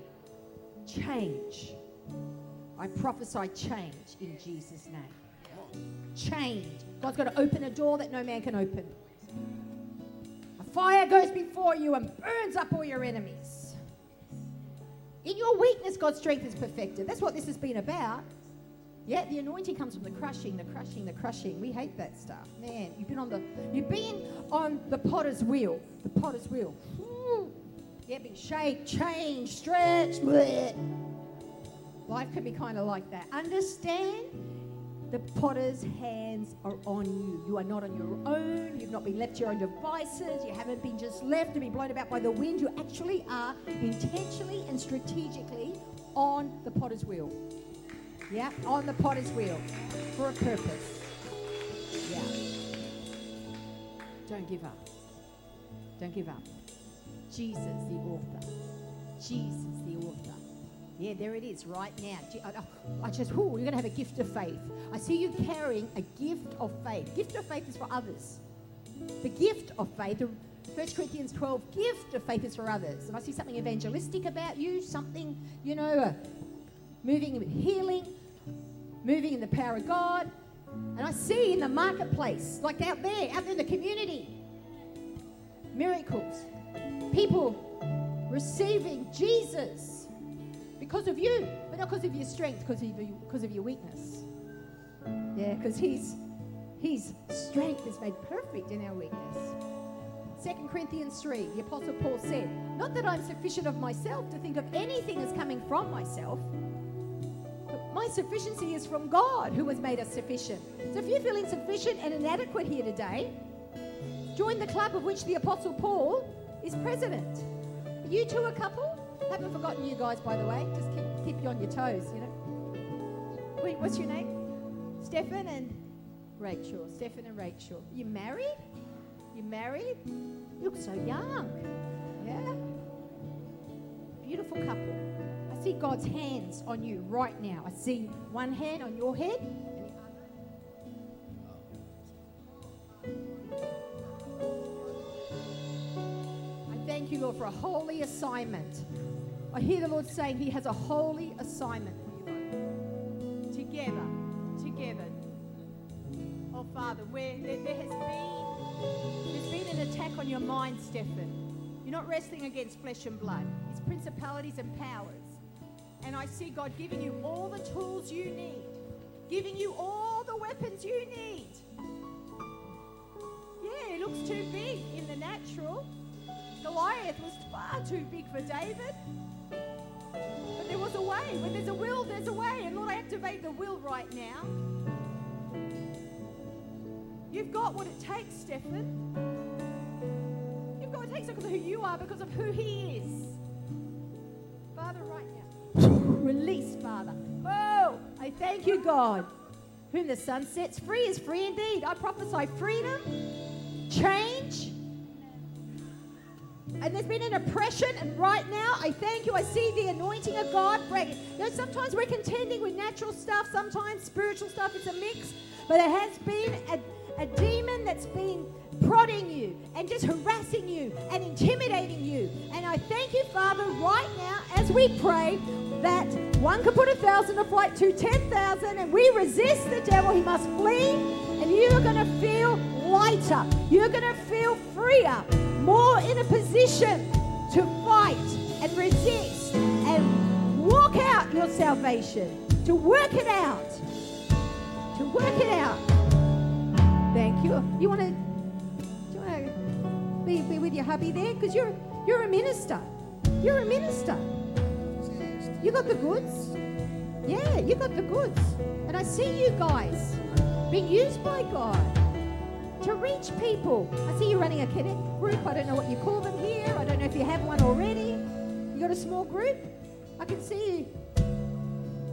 Speaker 5: change. I prophesy change in Jesus' name. Change. God's got to open a door that no man can open. A fire goes before you and burns up all your enemies. In your weakness, God's strength is perfected. That's what this has been about. Yeah, the anointing comes from the crushing, the crushing, the crushing. We hate that stuff. Man, you've been on the you've been on the potter's wheel. The potter's wheel. Yeah, been shaped, changed, stretched. Bleh. Life can be kind of like that. Understand the potter's hands are on you. You are not on your own. You've not been left to your own devices. You haven't been just left to be blown about by the wind. You actually are intentionally and strategically on the potter's wheel. Yeah, on the potter's wheel for a purpose. Yeah. Don't give up. Don't give up. Jesus, the author. Jesus, the author. Yeah, there it is right now. I just, oh, you're going to have a gift of faith. I see you carrying a gift of faith. Gift of faith is for others. The gift of faith, 1 Corinthians 12, gift of faith is for others. And I see something evangelistic about you, something, you know, uh, moving with healing, moving in the power of God. And I see in the marketplace, like out there, out there in the community, miracles. People receiving Jesus because of you, but not because of your strength, because of your, because of your weakness. Yeah, because his, his strength is made perfect in our weakness. 2 Corinthians 3, the Apostle Paul said, Not that I'm sufficient of myself to think of anything as coming from myself but my sufficiency is from God who has made us sufficient. So if you feel insufficient and inadequate here today, join the club of which the Apostle Paul is president. Are you two a couple? Haven't forgotten you guys, by the way. Just keep, keep you on your toes, you know. Wait, what's your name? Stefan and Rachel. Stefan and Rachel. You married? You married? You look so young. Yeah? Beautiful couple I see God's hands on you right now. I see one hand on your head I thank you, Lord, for a holy assignment. I hear the Lord saying He has a holy assignment for you. Together, together. Oh, Father, where there, there has been There's been an attack on your mind, Stefan. You're not wrestling against flesh and blood, it's principalities and powers. And I see God giving you all the tools you need, giving you all the weapons you need. Yeah, it looks too big in the natural. Goliath was far too big for David. But there was a way. When there's a will, there's a way. And Lord, I activate the will right now. You've got what it takes, Stefan. You've got what it takes because of who you are, because of who He is. Father, right now. Release, Father. Oh, I thank you, God. Whom the Son sets free is free indeed. I prophesy freedom, change, and there's been an oppression, and right now I thank you. I see the anointing of God breaking. You know, sometimes we're contending with natural stuff, sometimes spiritual stuff. It's a mix, but there has been a, a demon that's been prodding you and just harassing you and intimidating you. And I thank you, Father, right now as we pray that one can put a thousand to flight, to ten thousand, and we resist the devil. He must flee, and you're going to feel lighter. You're going to feel freer, more in a position to fight and resist and walk out your salvation, to work it out, to work it out. Thank you. You want to, be, be with your hubby there? Because you're, you're a minister. You're a minister. You got the goods. Yeah, you got the goods. And I see you guys being used by God to reach people. I see you running a connect group. I don't know what you call them here. I don't know if you have one already. You got a small group? I can see you.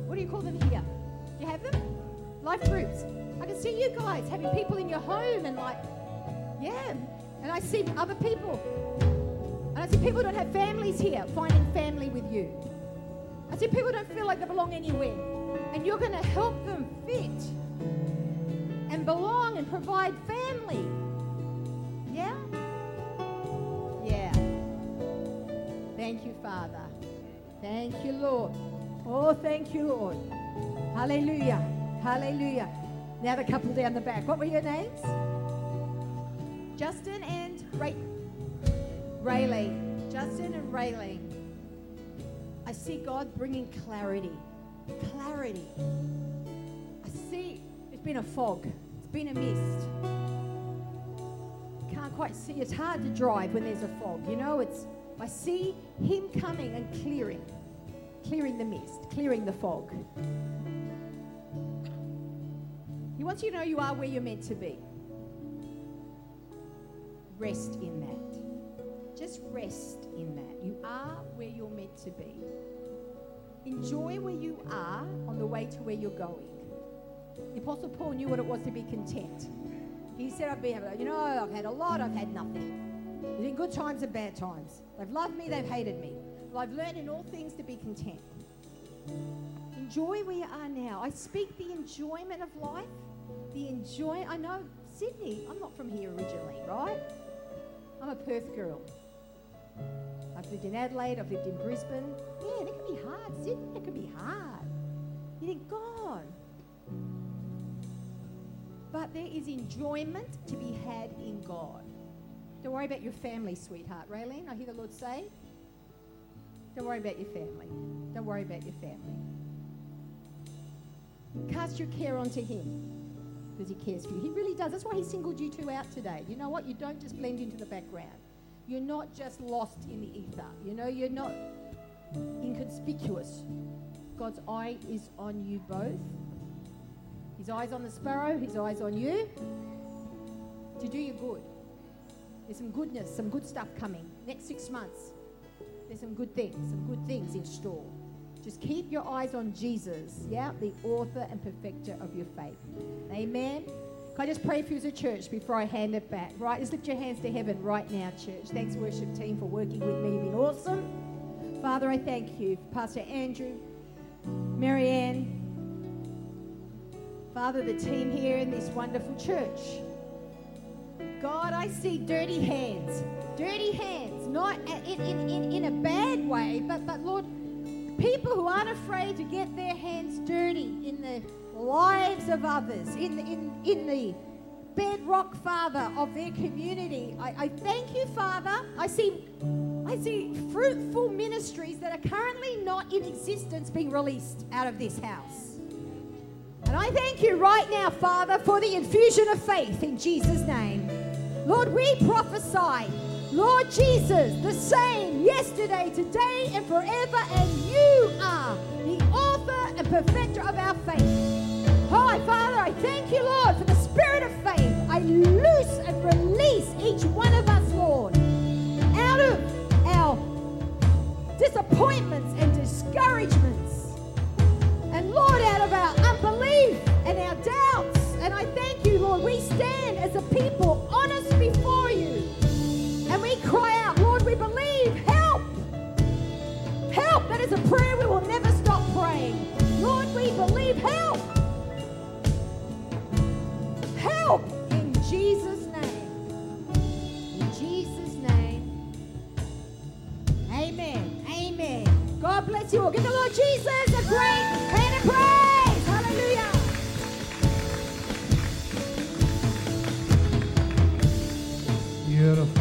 Speaker 5: What do you call them here? You have them? Life groups. I can see you guys having people in your home and like, yeah. And I see other people. And I see people don't have families here finding family with you. I see people don't feel like they belong anywhere. And you're going to help them fit and belong and provide family. Yeah? Yeah. Thank you, Father. Thank you, Lord. Oh, thank you, Lord. Hallelujah. Hallelujah. Now the couple down the back. What were your names? Justin and Ray. Rayleigh. Justin and Rayleigh. I see God bringing clarity. Clarity. I see it's been a fog. It's been a mist. Can't quite see. It's hard to drive when there's a fog. You know, it's I see him coming and clearing. Clearing the mist, clearing the fog. He wants you to know you are where you're meant to be. Rest in that. Just rest in that. You are where you're meant to be. Enjoy where you are on the way to where you're going. The Apostle Paul knew what it was to be content. He said, I've been, you know, I've had a lot, I've had nothing. There's been good times and bad times. They've loved me, they've hated me. But I've learned in all things to be content. Enjoy where you are now. I speak the enjoyment of life. The enjoy. I know Sydney. I'm not from here originally, right? I'm a Perth girl. I've lived in Adelaide. I've lived in Brisbane. Yeah, it can be hard. Sydney, it can be hard. You think, God. But there is enjoyment to be had in God. Don't worry about your family, sweetheart. Raylene, I hear the Lord say. Don't worry about your family. Don't worry about your family. Cast your care onto Him because He cares for you. He really does. That's why He singled you two out today. You know what? You don't just blend into the background. You're not just lost in the ether. You know, you're not inconspicuous. God's eye is on you both. His eyes on the sparrow, His eyes on you to do you good. There's some goodness, some good stuff coming. Next six months, there's some good things, some good things in store. Just keep your eyes on Jesus, yeah, the author and perfecter of your faith. Amen. Can I just pray for you as a church before I hand it back? Right, just lift your hands to heaven right now, church. Thanks, worship team, for working with me. You've been awesome. Father, I thank you, Pastor Andrew, Marianne, Father, the team here in this wonderful church. God, I see dirty hands. Dirty hands, not in, in, in, in a bad way, but, but Lord, people who aren't afraid to get their hands dirty in the lives of others, in, in, in the bedrock, Father, of their community. I, I thank you, Father. I see, I see fruitful ministries that are currently not in existence being released out of this house. And I thank you right now, Father, for the infusion of faith in Jesus' name. Lord, we prophesy, Lord Jesus, the same yesterday, today, and forever, and you are the author and perfecter of our faith. Oh, Father, I thank you, Lord, for the spirit of faith. I loose and release each one of us, Lord, out of our disappointments and discouragements. And Lord, out of our and our doubts. And I thank you, Lord, we stand as a people honest before you. And we cry out, Lord, we believe, help. Help. That is a prayer we will never stop praying. Lord, we believe, help. Help in Jesus' name. In Jesus' name. Amen. Amen. God bless you all. Give the Lord Jesus a great hand of praise. beautiful.